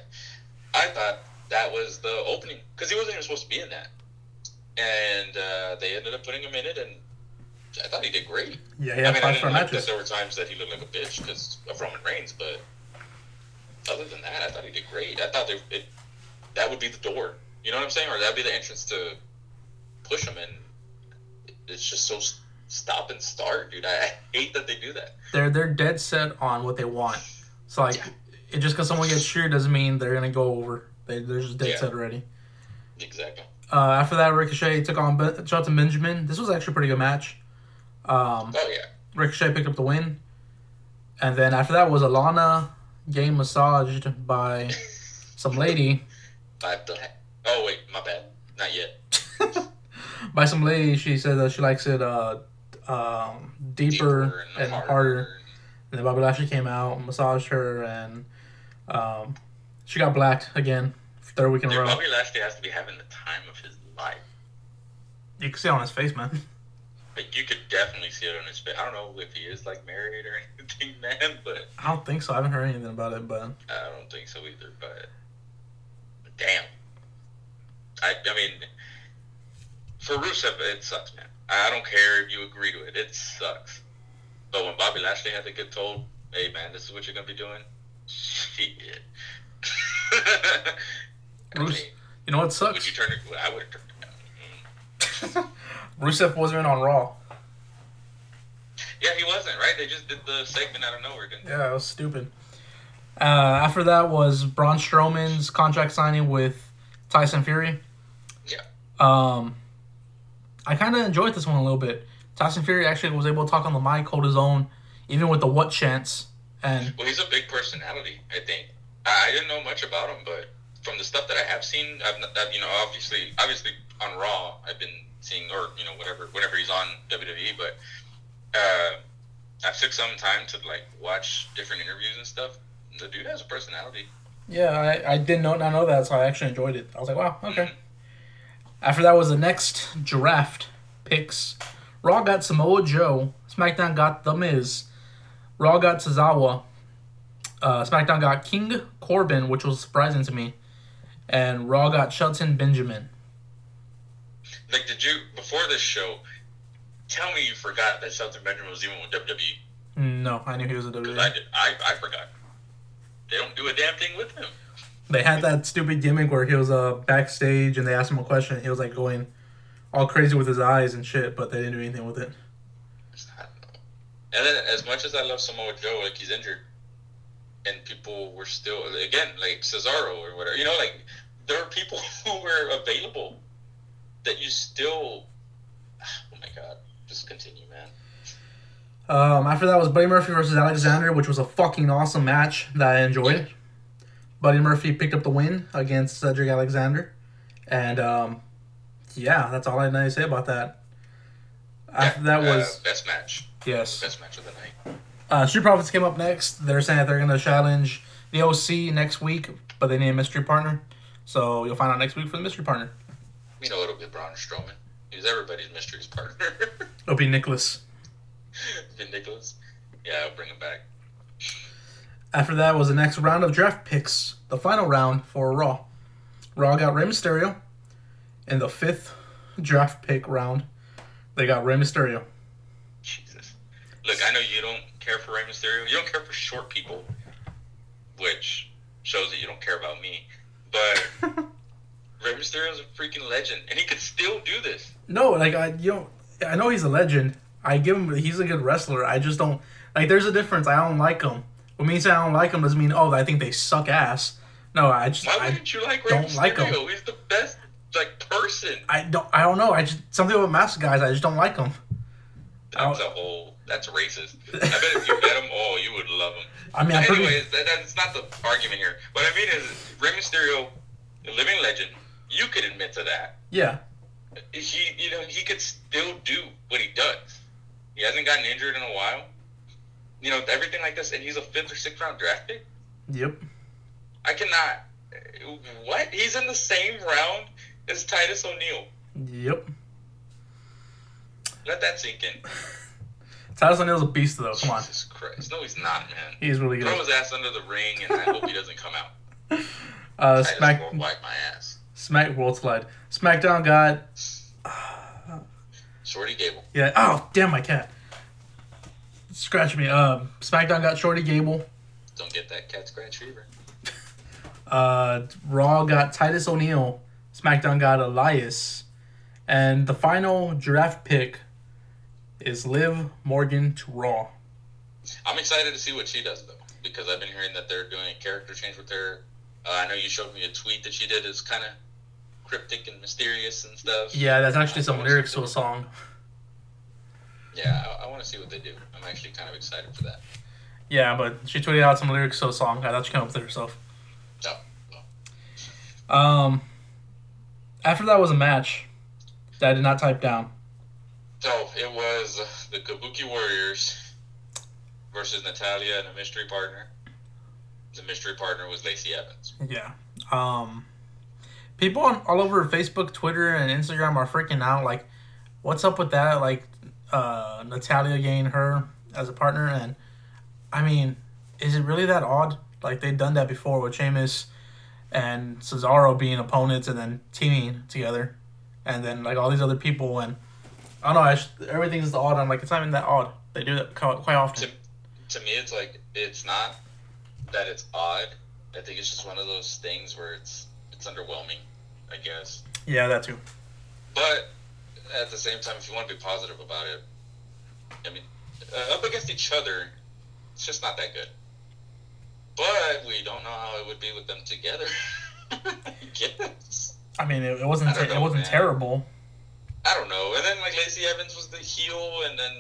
I thought that was the opening because he wasn't even supposed to be in that, and uh, they ended up putting him in it, and I thought he did great. yeah, he I had mean, I didn't like matches. that there were times that he looked like a bitch because of Roman Reigns, but other than that, I thought he did great. I thought they, it, that would be the door. You know what I'm saying? Or that'd be the entrance to push him, and it's just so stop and start, dude. I, I hate that they do that. They're they're dead set on what they want. So like, Yeah. it just because someone gets cheered doesn't mean they're gonna go over. They they're just dead Yeah. set already. Exactly. Uh, after that, Ricochet took on ben- Shelton Benjamin. This was actually a pretty good match. Um, Oh yeah. Ricochet picked up the win, and then after that was Alana getting massaged by (laughs) some lady. Black. Oh wait, my bad. Not yet. (laughs) by some lady, she said that she likes it uh, um, deeper, and harder. And then Bobby Lashley came out, massaged her, and um, she got blacked again, third week in a row. Bobby Lashley has to be having the time of his life. You can see it on his face, man. (laughs) Like you could definitely see it on his face. I don't know if he is like married or (laughs) anything, man, but I don't think so. I haven't heard anything about it, but I don't think so either. But damn, I I mean, for Rusev, it sucks, man. I don't care if you agree to it. It sucks. But when Bobby Lashley had to get told, "Hey, man, this is what you're gonna be doing," (laughs) shit. I Rus- mean, you know what would sucks? you turn it? I would have turned it down. (laughs) Rusev wasn't on Raw. Yeah, he wasn't right. They just did the segment out of nowhere, didn't they? Yeah, it was stupid. Uh, after that was Braun Strowman's contract signing with Tyson Fury. Yeah. Um, I kind of enjoyed this one a little bit. Tyson Fury actually was able to talk on the mic, hold his own, even with the what chance. And Well, he's a big personality. I think I didn't know much about him, but from the stuff that I have seen, I've, I've you know obviously obviously on Raw, I've been seeing or you know whatever whenever he's on WWE, but uh, I've took some time to like watch different interviews and stuff. The dude has a personality. yeah, I, I did not know that, so I actually enjoyed it. I was like, wow, okay. After that was the next draft picks. Raw got Samoa Joe. SmackDown got The Miz. Raw got Tozawa. Uh, SmackDown got King Corbin, which was surprising to me. And Raw got Shelton Benjamin. Like, did you before this show? Tell me you forgot that Shelton Benjamin was even with WWE. No, I knew he was a WWE. I did. I, I forgot. They don't do a damn thing with him. They had that stupid gimmick where he was uh, backstage and they asked him a question. He was like going all crazy with his eyes and shit, but they didn't do anything with it. And then, as much as I love Samoa Joe, like he's injured, and people were still again like Cesaro or whatever. You know, like there are people (laughs) who were available that you still. (sighs) Oh my god! Just continue, man. Um, after that was Buddy Murphy versus Alexander, which was a fucking awesome match that I enjoyed. Buddy Murphy picked up the win against Cedric Alexander, And um, yeah, that's all I need to say about that. After that uh, was best match. yes. Best match of the night. Uh, Street Profits came up next. They're saying that they're going to challenge the OC next week, but they need a mystery partner. So you'll find out next week for the mystery partner. You know it'll be Braun Strowman. He's everybody's mystery partner. (laughs) It'll be Nicholas. Vin Nicholas. Yeah, I'll bring him back. After that was the next round of draft picks, the final round for Raw. Raw got Rey Mysterio. In the fifth draft pick round, they got Rey Mysterio. Jesus. Look, I know you don't care for Rey Mysterio. You don't care for short people, which shows that you don't care about me. But (laughs) Rey Mysterio's a freaking legend, and he could still do this. No, like I you know I know he's a legend. I give him he's a good wrestler. I just don't like there's a difference. I don't like him. When me say I don't like him doesn't mean oh I think they suck ass. No, I just Why wouldn't you like Rey don't Mysterio? like him. He's the best like person. I don't I don't know. I just something with mask guys, I just don't like them. That's a whole. That's racist. I bet if you met him, oh, you would love him. (laughs) I mean, I'm pretty- anyways, that, that's not the argument here. What I mean is, Rey Mysterio, a living legend. You could admit to that. Yeah. He, you know, he could still do what he does. He hasn't gotten injured in a while. You know, everything like this, and he's a fifth or sixth round draft pick. Yep. I cannot. What? He's in the same round as Titus O'Neil. Yep. Let that sink in. (laughs) Titus O'Neil's a beast though. Come on. Jesus Christ. No, he's not, man. He's really good. Throw his ass under the ring, and I hope he doesn't come out. (laughs) Uh Titus Smack won't wipe my ass. Smack World Slide. SmackDown got (sighs) Shorty Gable. yeah. Oh damn my cat. Scratch me. Um SmackDown got Shorty Gable. Don't get that cat scratch fever. (laughs) Uh Raw got Titus O'Neil. SmackDown got Elias. And the final draft pick is Liv Morgan to Raw. I'm excited to see what she does, though, because I've been hearing that they're doing a character change with her. Uh, I know you showed me a tweet that she did is kind of cryptic and mysterious and stuff. Yeah, that's actually some lyrics to a song. Yeah, I, I want to see what they do. I'm actually kind of excited for that. Yeah, but she tweeted out some lyrics to a song. I thought she came up with it herself. No, no. Um, after that was a match that I did not type down. So it was the Kabuki Warriors versus Natalya and a mystery partner. The mystery partner was Lacey Evans. Yeah. Um, people on, all over Facebook, Twitter, and Instagram are freaking out. Like, what's up with that? Like, uh, Natalya getting her as a partner, and I mean, is it really that odd? Like they've done that before with Sheamus and Cesaro being opponents and then teaming together, and then like all these other people and I don't know. I just, everything's odd. I'm like, it's not even that odd. They do that quite often. To me, it's like it's not that it's odd. I think it's just one of those things where it's it's underwhelming. I guess. Yeah, that too. But at the same time, if you want to be positive about it, I mean, uh, up against each other, it's just not that good. But we don't know how it would be with them together. (laughs) I guess. I mean, it, it wasn't don't it wasn't man. terrible. I don't know. And then like Lacey Evans was the heel, and then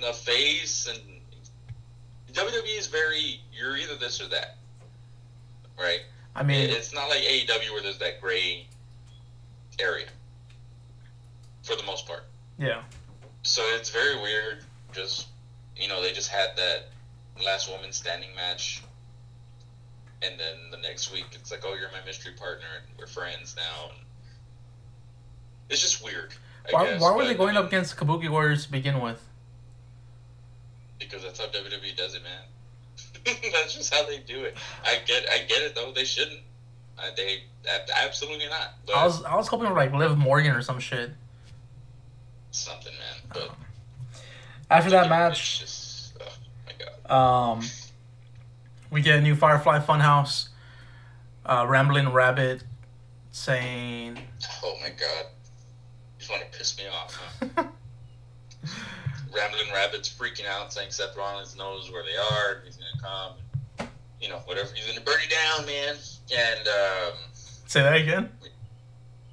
the face, and WWE is very you're either this or that, right? I mean, it's not like AEW where there's that gray area for the most part. yeah. So it's very weird. Just you know, they just had that last woman standing match, and then the next week it's like, oh, you're my mystery partner, and we're friends now. And it's just weird. I Why, guess, why were they going I up against Kabuki Warriors to begin with? Because that's how WWE does it, man. (laughs) that's just how they do it. I get, I get it though. They shouldn't. Uh, they absolutely not. But I was I was hoping for like Liv Morgan or some shit. something, man. But After that match, just, oh my god. um, we get a new Firefly Funhouse. Uh, Rambling Rabbit saying, Oh my god. You just want to piss me off, huh? (laughs) Rambling Rabbit's freaking out, saying Seth Rollins knows where they are, and he's gonna come. You know, whatever. He's gonna burn it down, man. And um, say that again.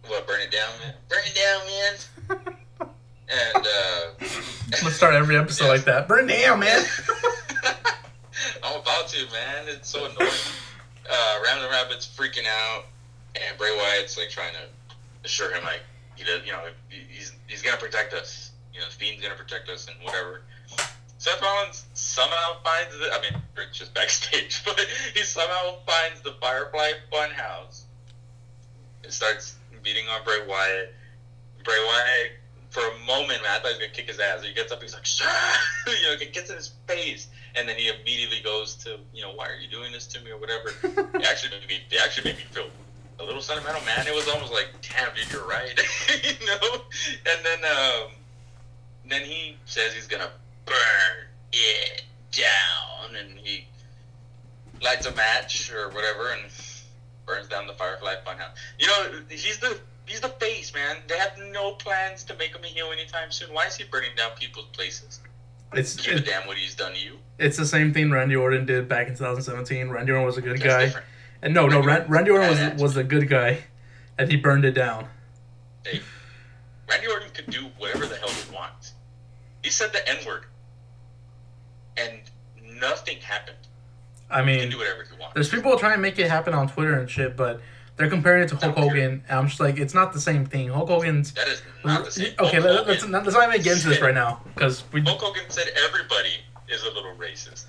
what? Burn it down, man. Burn it down, man. (laughs) And uh, Let's start every episode Yeah. like that. Burn it down, man. (laughs) I'm about to, man. It's so annoying. Uh, Rambling Rabbit's freaking out. and Bray Wyatt's like trying to assure him like he does, you know, he's he's gonna protect us. You know, the Fiend's gonna protect us and whatever. Seth Rollins somehow finds the. I mean, Rick's just backstage, (laughs) but he somehow finds the Firefly Funhouse and starts beating on Bray Wyatt. Bray Wyatt, for a moment, man, I thought he was gonna kick his ass. He gets up, he's like, (laughs) you know, it gets in his face, and then he immediately goes to, you know, why are you doing this to me or whatever. (laughs) it actually made me, it actually made me feel a little sentimental, man. It was almost like, damn, dude, you're right, (laughs) you know. And then, um, then he says he's gonna burn it down, and he lights a match or whatever, and burns down the Firefly Funhouse. You know, he's the he's the face, man. They have no plans to make him a heel anytime soon. Why is he burning down people's places? It's Give it, damn what he's done to you. it's the same thing Randy Orton did back in 2017. Randy Orton was a good That's guy, different. And no, no, Randy Randy Orton was was the good guy, and he burned it down. Hey, Randy Orton could do whatever the hell he wants. He said the N word, and nothing happened. I He mean, can do whatever he wants. There's people trying to make it happen on Twitter and shit, but they're comparing it to Hulk Hogan, and I'm just like, it's not the same thing. Hulk Hogan's That is not the same. okay. Hulk let's not, let's not even get into this right now because we. Hulk Hogan said everybody is a little racist.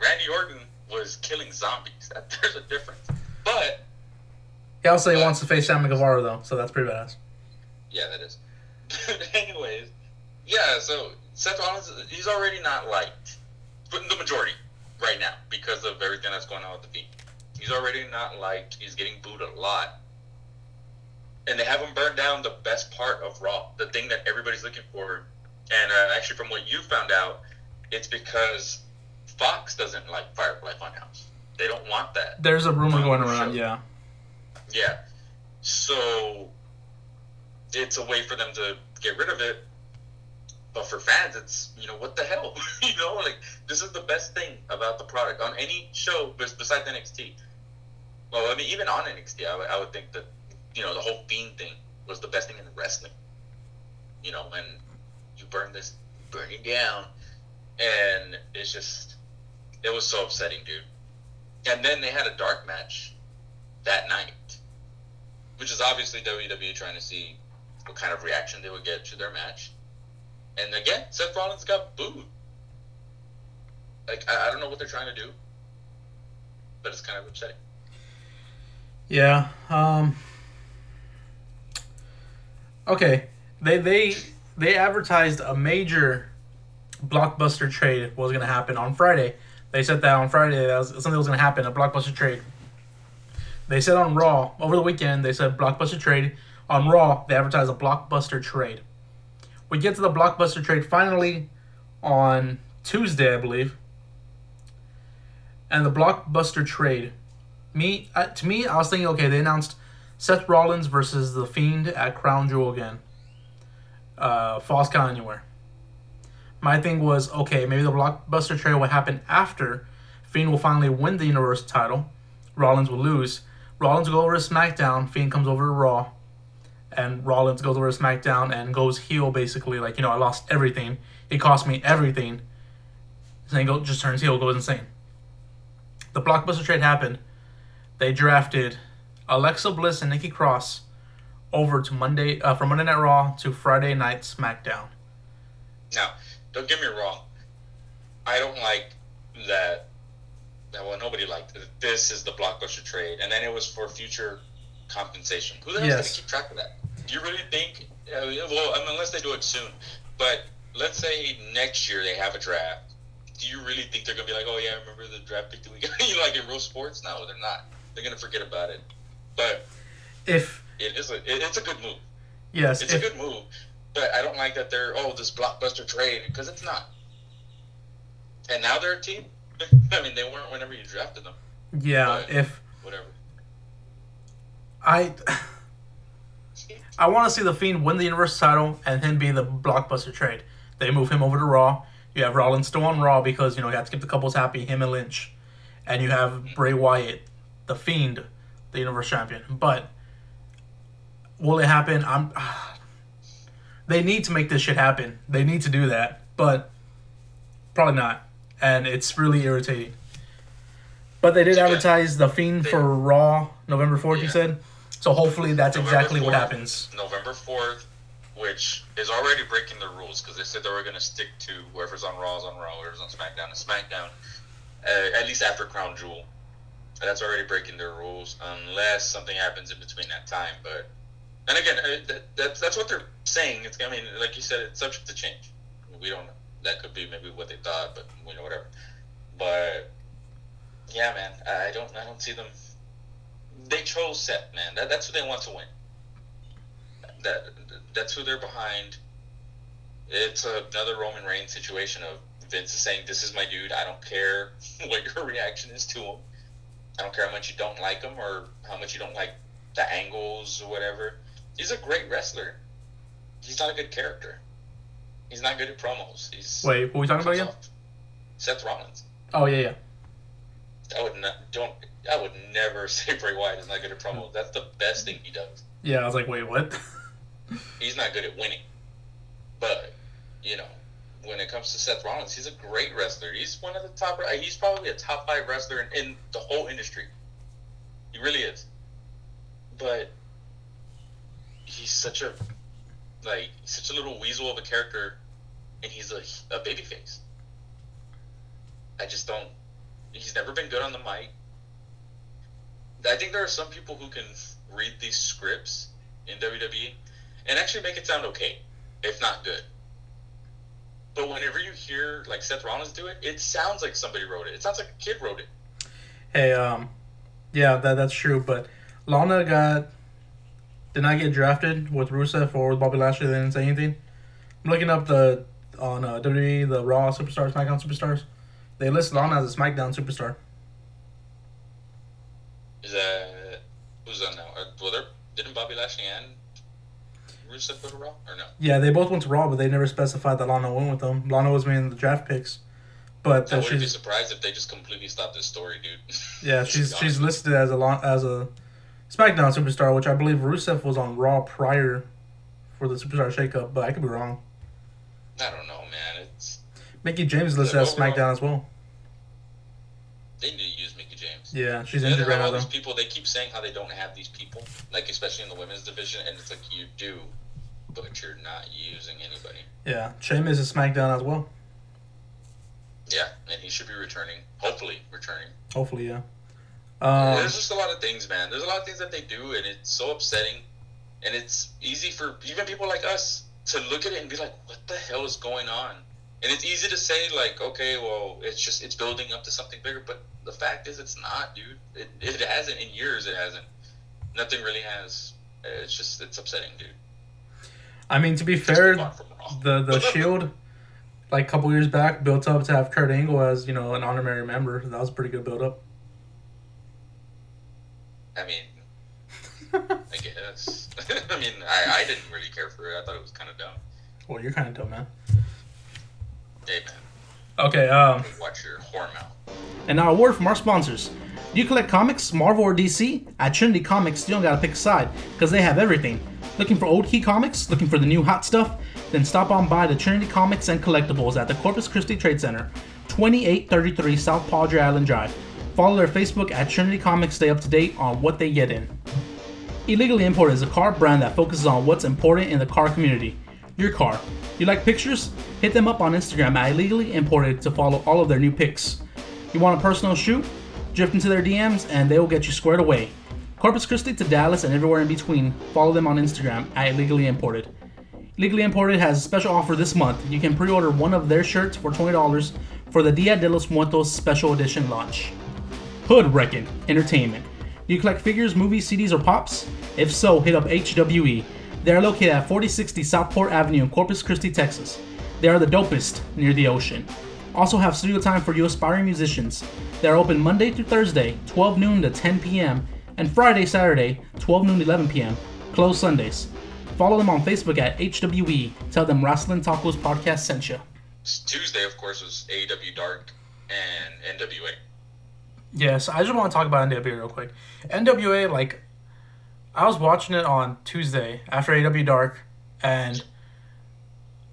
Randy Orton was killing zombies. That, (laughs) there's a difference. But He also wants to face Sammy Guevara though, so that's pretty badass. yeah, that is. (laughs) Anyways, yeah. So Seth Rollins, he's already not liked, but the majority right now because of everything that's going on with the Fiend. He's already not liked. He's getting booed a lot. And they have him burn down the best part of Raw, the thing that everybody's looking for. And uh, actually, from what you found out, it's because Fox doesn't like Firefly Funhouse. They don't want that. There's a rumor um, going Sure. around, yeah. Yeah. So it's a way for them to get rid of it. But for fans, it's, you know, what the hell? (laughs) you know, like, this is the best thing about the product on any show bes- besides NXT. Well, I mean, even on NXT, I would- I would think that, you know, the whole Fiend thing was the best thing in wrestling. You know, and you burn this, burn it down. And it's just, it was so upsetting, dude. And then they had a dark match that night, which is obviously WWE trying to see what kind of reaction they would get to their match. And again, Seth Rollins got booed. Like I, I don't know what they're trying to do, but it's kind of upsetting. Yeah. Um. Okay. They they they advertised a major blockbuster trade was going to happen on Friday. They said that on Friday that was, something was going to happen, a blockbuster trade. They said on Raw over the weekend they said blockbuster trade. On Raw they advertised a blockbuster trade. We get to the blockbuster trade finally on Tuesday, I believe. And the blockbuster trade me uh, to me, I was thinking, okay, they announced Seth Rollins versus the Fiend at Crown Jewel again. Uh, Falls Count Anywhere. My thing was, okay, maybe the blockbuster trade will happen after Fiend will finally win the Universal title. Rollins will lose. Rollins will go over to SmackDown. Fiend comes over to Raw, and Rollins goes over to SmackDown and goes heel, basically like you know, I lost everything. It cost me everything. He just turns heel, goes insane. The blockbuster trade happened they drafted Alexa Bliss and Nikki Cross over to Monday uh, from Monday Night Raw to Friday Night SmackDown. Now, don't get me wrong. I don't like that. that, Well, nobody liked it. This is the blockbuster trade, and then it was for future compensation. Who the hell's Yes. going to keep track of that? Do you really think? Uh, well, I mean, unless they do it soon. But let's say next year they have a draft. Do you really think they're going to be like, oh yeah, I remember the draft pick that we got? (laughs) you know, like in real sports? No, they're not. They're going to forget about it. But If it is a it, it's a good move. yes, It's a good move, but I don't like that they're oh this blockbuster trade because it's not. And now they're a team. (laughs) I mean, they weren't whenever you drafted them. yeah, if Whatever. I (sighs) I want to see the Fiend win the Universal title and him be the blockbuster trade. They move him over to Raw. You have Rollins still on Raw because you know you have to keep the couples happy, him and Lynch, and you have Bray Wyatt, the Fiend, the Universal Champion. But will it happen? I'm. (sighs) They need to make this shit happen. They need to do that, but probably not. And it's really irritating. But they did Yeah. advertise the Fiend They- for Raw November fourth. You said So hopefully that's November exactly what happens. November fourth, which is already breaking the rules because they said they were going to stick to whoever's on Raw is on Raw, whoever's on SmackDown is SmackDown, uh, at least after Crown Jewel. And that's already breaking their rules unless something happens in between that time. But and again, that, that's that's what they're saying. It's I mean, like you said, it's subject to change. We don't know. That could be maybe what they thought, but you know whatever. But yeah, man, I don't I don't see them. They chose Seth, man. That, that's who they want to win. That that's who they're behind. It's another Roman Reigns situation of Vince is saying, "This is my dude. I don't care (laughs) what your reaction is to him. I don't care how much you don't like him or how much you don't like the angles or whatever. He's a great wrestler. He's not a good character. He's not good at promos. He's Wait, what are we talking about again? Seth Rollins. Oh yeah, yeah. I would not don't. I would never (laughs) say Bray Wyatt is not good at promos. That's the best thing he does. Yeah, I was like, wait, what? (laughs) He's not good at winning. But you know, when it comes to Seth Rollins, he's a great wrestler. He's one of the top. Uh, he's probably a top five wrestler in, in the whole industry. He really is. But he's such a like such a little weasel of a character, and he's a a babyface. I just don't. He's never been good on the mic. I think there are some people who can read these scripts in WWE and actually make it sound okay, if not good. But whenever you hear like Seth Rollins do it, it sounds like somebody wrote it. It sounds like a kid wrote it. Hey, um, yeah, that that's true. But Lana got did not get drafted with Rusev or with Bobby Lashley. They didn't say anything. I'm looking up the on uh, WWE the Raw superstars, SmackDown superstars. They list Lana as a SmackDown superstar. Is that who's on now? Are, well, they're, didn't Bobby Lashley and Rusev go to Raw or no? Yeah, they both went to Raw, but they never specified that Lana went with them. Lana was made in the draft picks, but I uh, wouldn't be surprised if they just completely stopped this story, dude. yeah (laughs) she's she's listed as a as a SmackDown superstar, which I believe Rusev was on Raw prior for the superstar shakeup, but I could be wrong. I don't know, man. It's Mickie James is listed as SmackDown as well. they need to use Mickie James. Yeah, she's injured right now these people. They keep saying how they don't have these people, like especially in the women's division, and it's like you do, but you're not using anybody. Yeah, Sheamus is SmackDown as well. Yeah, and he should be returning. Hopefully, returning. Hopefully, yeah. Um, There's just a lot of things, man. There's a lot of things that they do, and it's so upsetting. And it's easy for even people like us to look at it and be like, "What the hell is going on?" And it's easy to say, like, "Okay, well, it's just it's building up to something bigger." But the fact is, it's not, dude. It, it hasn't in years. It hasn't. Nothing really has. It's just it's upsetting, dude. I mean, to be fair, move on from Raw. the the (laughs) Shield, like a couple years back, built up to have Kurt Angle as you know an honorary member. That was a pretty good build up. I mean, I (laughs) guess. (laughs) I mean, I, I didn't really care for it. I thought it was kind of dumb. well, you're kind of dumb, man. Hey, man, Okay, um, watch your whore mouth. and now a word from our sponsors. Do you collect comics, Marvel or DC? At Trinity Comics, you don't gotta pick a side, because they have everything. Looking for old key comics? Looking for the new hot stuff? Then stop on by the Trinity Comics and Collectibles at the Corpus Christi Trade Center, 2833 South Padre Island Drive. Follow their Facebook at Trinity Comics, stay up to date on what they get in. Illegally Imported is a car brand that focuses on what's important in the car community. Your car. You like pictures? Hit them up on Instagram at Illegally Imported to follow all of their new pics. You want a personal shoot? Drift into their DMs and they will get you squared away. Corpus Christi to Dallas and everywhere in between. Follow them on Instagram at Illegally Imported. Illegally Imported has a special offer this month. You can pre-order one of their shirts for $20 for the Dia de los Muertos special edition launch. Hood Wreckin' Entertainment. Do you collect figures, movies, CDs, or pops? If so, hit up HWE. They are located at 4060 Southport Avenue in Corpus Christi, Texas. They are the dopest near the ocean. Also have studio time for you aspiring musicians. They are open Monday through Thursday, 12 noon to 10 p.m., and Friday, Saturday, 12 noon to 11 p.m. Closed Sundays. Follow them on Facebook at HWE. Tell them Wrestling Tacos Podcast sent you. Tuesday, of course, was AEW Dark and NWA. Yes, I just want to talk about NWA real quick. NWA, like, I was watching it on Tuesday after AW Dark, and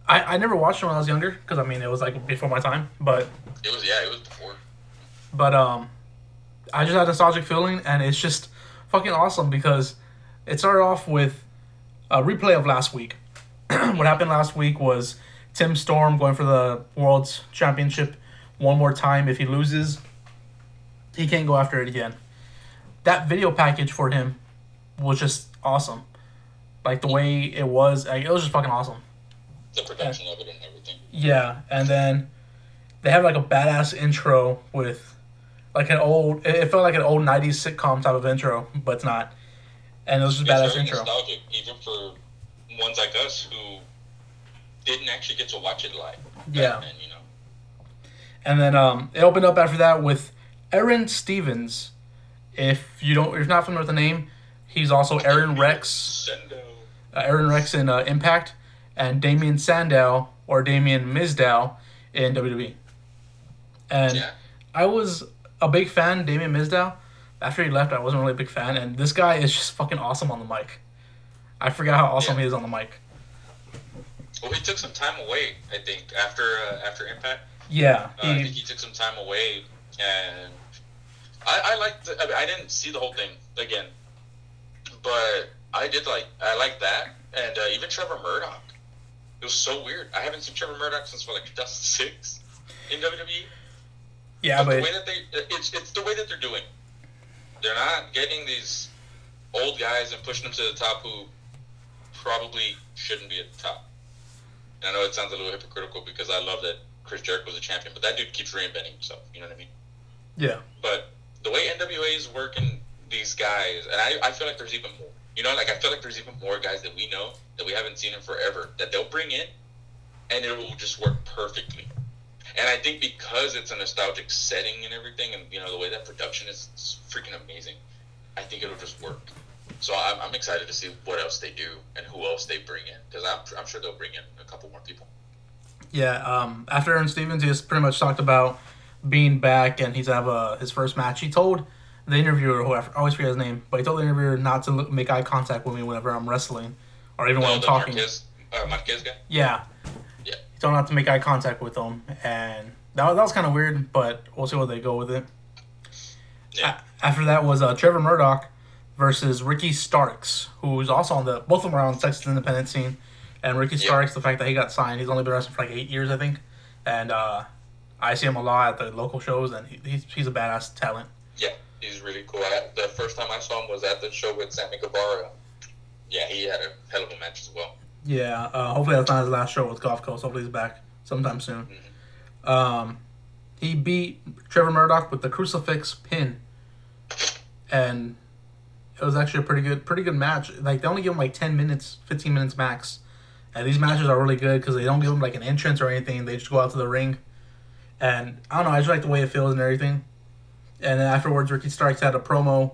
I, I never watched it when I was younger because I mean it was like before my time, but It was yeah, it was before. but um, I just had a nostalgic feeling, and it's just fucking awesome because it started off with a replay of last week. (clears throat) what happened last week was Tim Storm going for the World's Championship one more time. If he loses, he can't go after it again. That video package for him was just awesome. Like the way it was, like, it was just fucking awesome. The production of it and everything. Yeah, and then they have like a badass intro with like an old. It felt like an old '90s sitcom type of intro, but it's not. And it was just It's badass intro. nostalgic, even for ones like us who didn't actually get to watch it live. Yeah. then, you know. And then um, it opened up after that with Aron Stevens. If you don't, if you're not familiar with the name, he's also Aron Rex, uh, Aron Rex in uh, Impact, and Damien Sandow or Damien Mizdow in WWE. And Yeah. I was a big fan, Damien Mizdow. After he left, I wasn't really a big fan, and this guy is just fucking awesome on the mic. I forgot how awesome Yeah. he is on the mic. Well, he took some time away. I think after uh, after Impact, Yeah, uh, I think he took some time away, and I, I liked. I, mean, I didn't see the whole thing again, but I did like. I like that, and uh, even Trevor Murdoch. It was so weird. I haven't seen Trevor Murdoch since what, like 2006 in WWE. yeah, but the way that they it's it's the way that they're doing. They're not getting these old guys and pushing them to the top who probably shouldn't be at the top. And I know it sounds a little hypocritical because I love that Chris Jericho was a champion, but that dude keeps reinventing himself. You know what I mean? Yeah, But the way NWA is working these guys, and I, I feel like there's even more. You know, like I feel like there's even more guys that we know that we haven't seen in forever that they'll bring in, and it will just work perfectly. And I think because it's a nostalgic setting and everything, and you know the way that production is, freaking amazing, I think it'll just work. So I'm, I'm excited to see what else they do and who else they bring in because I'm, I'm sure they'll bring in a couple more people. yeah. Um, after Aron Stevens, he just pretty much talked about being back, and he's have uh, his first match. He told the interviewer, who I always forget his name, but he told the interviewer not to look, make eye contact with me whenever I'm wrestling, or even when Oh, I'm the talking. Marquez, uh, Marquez guy. Yeah. Yeah. He told not to make eye contact with them, and that, was- that was kind of weird, but we'll see where they go with it. Yeah. A- after that was uh, Trevor Murdoch versus Ricky Starks, who's also on the both of them are on the Texas independent scene. And Ricky Yeah. Starks, the fact that he got signed, he's only been wrestling for like eight years, I think. And uh, I see him a lot at the local shows, and he, he's he's a badass talent. Yeah, he's really cool. I, the first time I saw him was at the show with Sammy Guevara. Yeah, he had a hell of a match as well. Yeah, uh, hopefully that's not his last show with Gulf Coast. Hopefully he's back sometime soon. Um, he beat Trevor Murdoch with the crucifix pin, and it was actually a pretty good, pretty good match. Like they only give him like ten minutes, fifteen minutes max, and these matches are really good because they don't give him like an entrance or anything. They just go out to the ring, and I don't know. I just like the way it feels and everything. And then afterwards, Ricky Starks had a promo.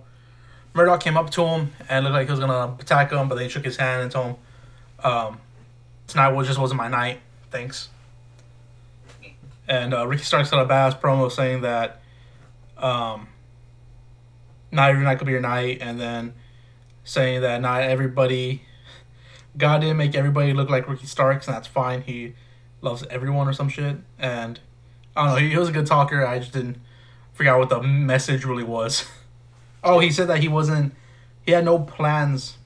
Murdoch came up to him and looked like he was gonna attack him, but they shook his hand and told him, um, "Tonight was just wasn't my night. Thanks." And uh, Ricky Starks had a badass promo saying that, um, not every night could be your night, and then saying that not everybody, God didn't make everybody look like Ricky Starks, and that's fine. He loves everyone or some shit. And I don't know. He, he was a good talker. I just didn't figure out what the message really was. (laughs) oh, he said that he wasn't. He had no plans.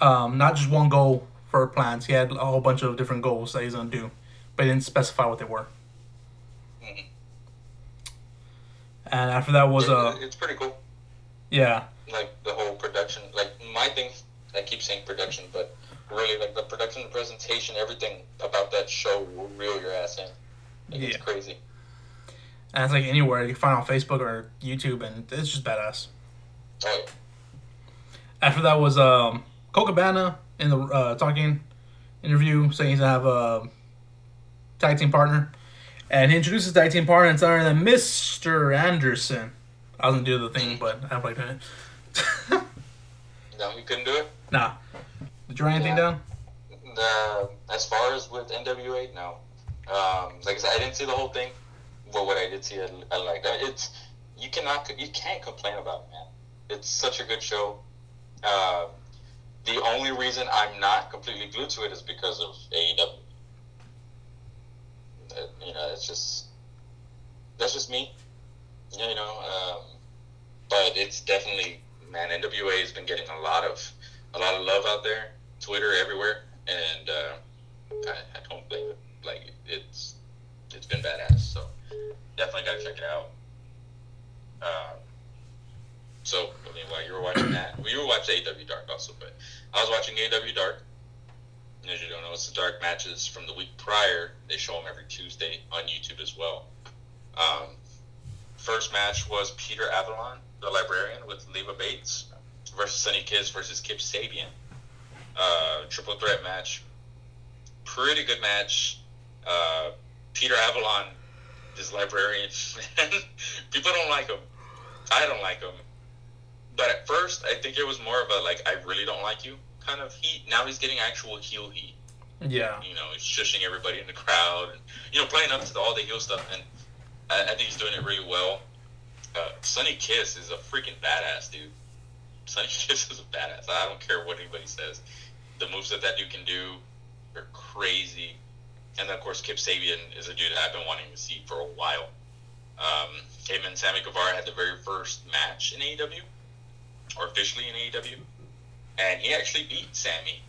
Um, not just one goal for plans. He had a whole bunch of different goals that he's gonna do, but he didn't specify what they were. Mhm. And after that was a. uh it's pretty cool. yeah Like the whole production. Like my thing, I keep saying production, but really, like the production, presentation, everything about that show will reel your ass in. Like, Yeah. It's crazy. and it's like anywhere you can find on Facebook or YouTube and it's just badass. Oh, After that was um Colt Cabana in the uh, talking interview saying he's gonna have a tag team partner, and he introduces tag team partner and it's other than Mr. Anderson. I was gonna do the thing, but I like it. (laughs) no, you couldn't do it. nah. Did you write anything Yeah. down? The as far as with NWA, no. Um, like I said, I didn't see the whole thing, but what I did see, I, I liked. Uh, It's you cannot you can't complain about it, man. It's such a good show. Um, the only reason I'm not completely glued to it is because of AEW. Uh, you know, it's just that's just me. Yeah, you know, um, but it's definitely man, NWA has been getting a lot of a lot of love out there, Twitter everywhere, and uh, I, I don't blame it. Like it's it's been badass. So definitely gotta check it out. Um, so I mean, while you were watching that, you were watching AW Dark also, but I was watching AW Dark. And as you don't know, it's the dark matches from the week prior. They show them every Tuesday on YouTube as well. Um, first match was Peter Avalon, the librarian, with Leva Bates versus Sunny Kiss versus Kip Sabian. Uh, triple threat match. Pretty good match. Uh, Peter Avalon, this librarian, (laughs) people don't like him. I don't like him. But at first, I think it was more of a like, I really don't like you kind of heat. Now he's getting actual heel heat. Yeah. You know, he's shushing everybody in the crowd, and you know, playing up to the, all the heel stuff. And I, I think he's doing it really well. Uh, Sunny Kiss is a freaking badass, dude. Sunny (laughs) Kiss is a badass. I don't care what anybody says. The moves that that dude can do are crazy. And then, of course, Kip Sabian is a dude that I've been wanting to see for a while. Um, him and Sammy Guevara had the very first match in AEW, or officially in AEW, and he actually beat Sammy.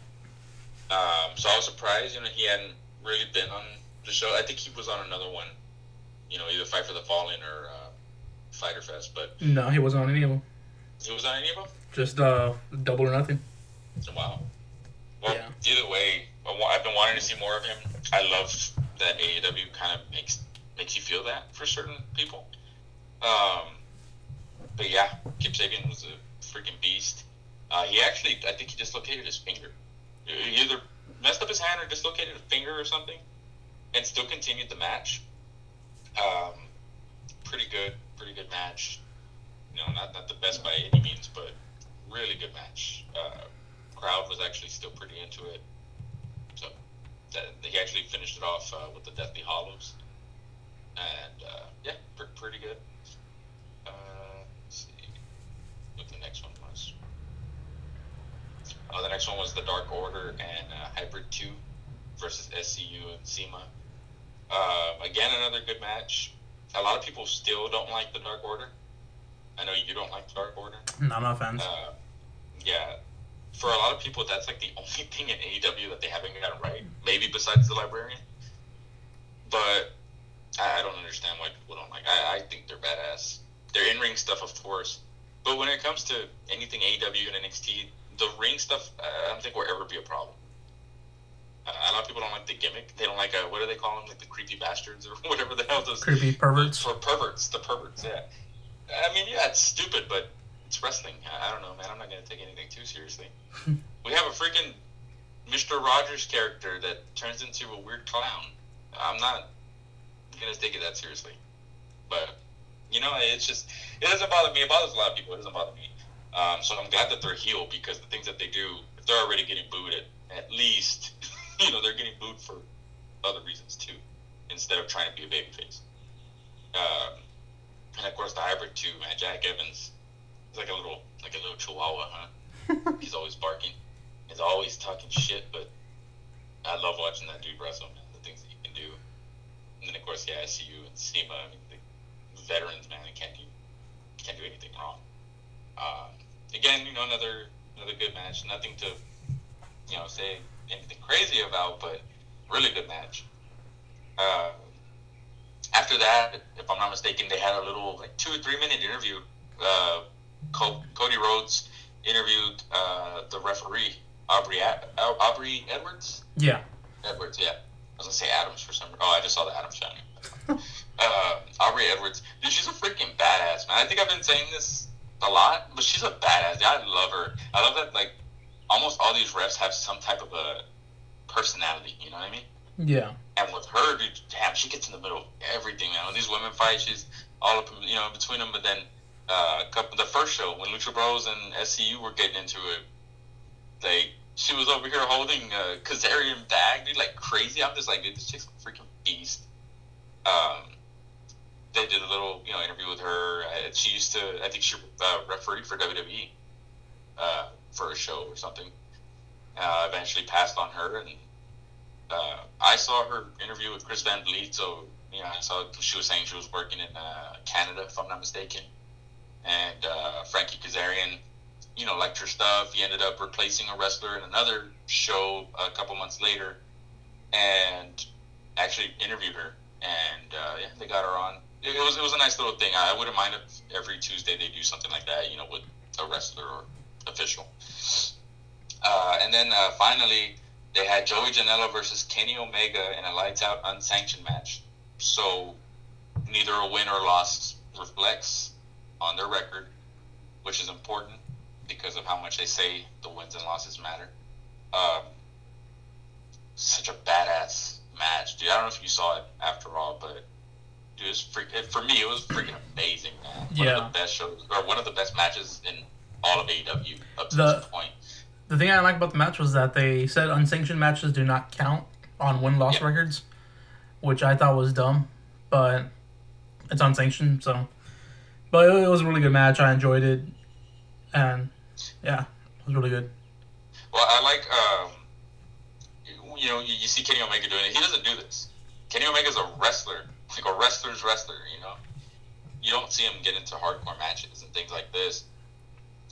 Um, so I was surprised, you know, he hadn't really been on the show. I think he was on another one, you know, either Fight for the Fallen or uh, Fyter Fest, but No, he wasn't on any of them. he was on any of them. Just uh, double or nothing. Wow. Well, Yeah. either way, I I've been wanting to see more of him. I love that AEW kind of makes makes you feel that for certain people. Um, but yeah, Kip Sabian was a freaking beast. Uh, he actually, I think he dislocated his finger. He either messed up his hand or dislocated a finger or something, and still continued the match. Um, pretty good, pretty good match. You know, not not the best by any means, but really good match. Uh, crowd was actually still pretty into it. That, he actually finished it off uh, with the Deathly Hallows, and uh, yeah, pre- pretty good. Uh, let's see what the next one was. Oh, the next one was the Dark Order and uh, Hybrid Two versus SCU and SEMA. Uh, again, another good match. A lot of people still don't like the Dark Order. I know you don't like the Dark Order. No, I'm not fans. Uh, yeah, for a lot of people, that's like the only thing in AEW that they haven't gotten right. Maybe besides the librarian, but I, I don't understand why people don't like. I, I think they're badass. Their in ring stuff, of course, but when it comes to anything AEW and NXT, the ring stuff, uh, I don't think will ever be a problem. Uh, a lot of people don't like the gimmick. They don't like uh what do they call them? Like the creepy bastards or (laughs) whatever the hell those Creepy perverts. for perverts, the perverts, yeah. I mean, yeah, it's stupid, but it's wrestling. I, I don't know, man. I'm not gonna take anything too seriously. (laughs) we have a freaking Mr. Rogers character that turns into a weird clown. I'm not gonna take it that seriously. But you know, it's just it doesn't bother me. It bothers a lot of people. It doesn't bother me. Um, so I'm glad that they're heel because the things that they do, if they're already getting booed, at, at least (laughs) you know they're getting booed for other reasons too, instead of trying to be a babyface. Um, and of course the hybrid too, man. Jack Evans is like a little like a little chihuahua, huh? (laughs) He's always barking. He's always talking shit, but I love watching that dude wrestle, man. The things that he can do. And then of course, yeah, SCU and SEMA. I mean, the veterans, man, they can't do can't do anything wrong. Um, again, you know, another another good match. Nothing to you know say anything crazy about, but really good match. Uh, after that, if I'm not mistaken, they had a little like two or three minute interview. Uh, Cody Rhodes interviewed uh, the referee Aubrey Ad- Aubrey Edwards. Yeah. Edwards, yeah. I was gonna say Adams for some. Oh, I just saw the Adams shining. (laughs) uh, Aubrey Edwards, dude, she's a freaking badass, man. I think I've been saying this a lot, but she's a badass. I love her. I love that like almost all these refs have some type of a personality. You know what I mean? Yeah. And with her, dude, damn, she gets in the middle of everything, man. When these women fight, she's all up, you know, between them. But then, uh, the first show when Lucha Bros and SCU were getting into it, like she was over here holding a Kazarian bag, dude, like crazy. I'm just like, dude, this chick's a freaking beast. Um, they did a little, you know, interview with her. Uh, she used to, I think she uh, refereed for WWE uh, for a show or something. Uh, eventually passed on her, and uh, I saw her interview with Chris Van Vliet. So, you know, I saw she was saying she was working in uh, Canada, if I'm not mistaken. And uh, Frankie Kazarian you know, liked her stuff. He ended up replacing a wrestler in another show a couple months later, and actually interviewed her. And uh, yeah, they got her on. It, was it was a nice little thing. I wouldn't mind if every Tuesday they do something like that. You know, with a wrestler or official. Uh, and then uh, finally, they had Joey Janela versus Kenny Omega in a lights out unsanctioned match. So neither a win or loss reflects on their record, which is important because of how much they say the wins and losses matter. Um, such a badass match, dude. I don't know if you saw it after all, but dude, it was freak- for me, it was freaking amazing, man. One Yeah. of the best shows, or one of the best matches in all of AEW up to The- this point. The thing I like about the match was that they said unsanctioned matches do not count on win loss Yeah. records, which I thought was dumb, but it's unsanctioned, so. But it was a really good match. I enjoyed it, and yeah, it was really good. Well, I like, um, you know, you, you see Kenny Omega doing it. He doesn't do this. Kenny Omega's a wrestler, like a wrestler's wrestler, you know? You don't see him get into hardcore matches and things like this.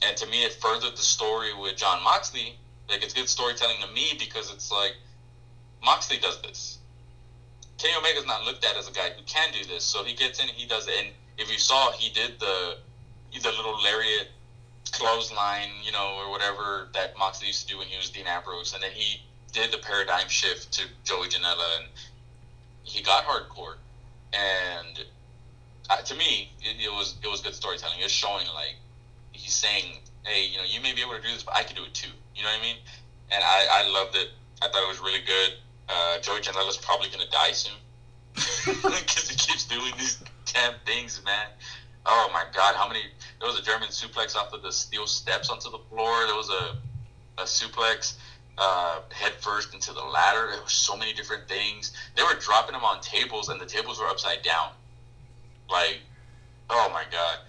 And to me, it furthered the story with Jon Moxley. Like, it's good storytelling to me because it's like, Moxley does this. Kenny Omega's not looked at as a guy who can do this, so he gets in he does it. And if you saw, he did the the little lariat clothesline, you know, or whatever that Moxley used to do when he was Dean Ambrose, and then he did the paradigm shift to Joey Janela, and he got hardcore. And uh, to me, it, it was it was good storytelling. It was showing like he's saying, "Hey, you know, you may be able to do this, but I can do it too." You know what I mean? And I, I loved it. I thought it was really good. Uh, Joey Janela's probably gonna die soon (laughs) (laughs) (laughs) because he keeps doing these damn things, man. Oh my God, how many? There was a German suplex off of the steel steps onto the floor. There was a a suplex uh, head first into the ladder. There were so many different things. They were dropping them on tables, and the tables were upside down. Like, oh my God,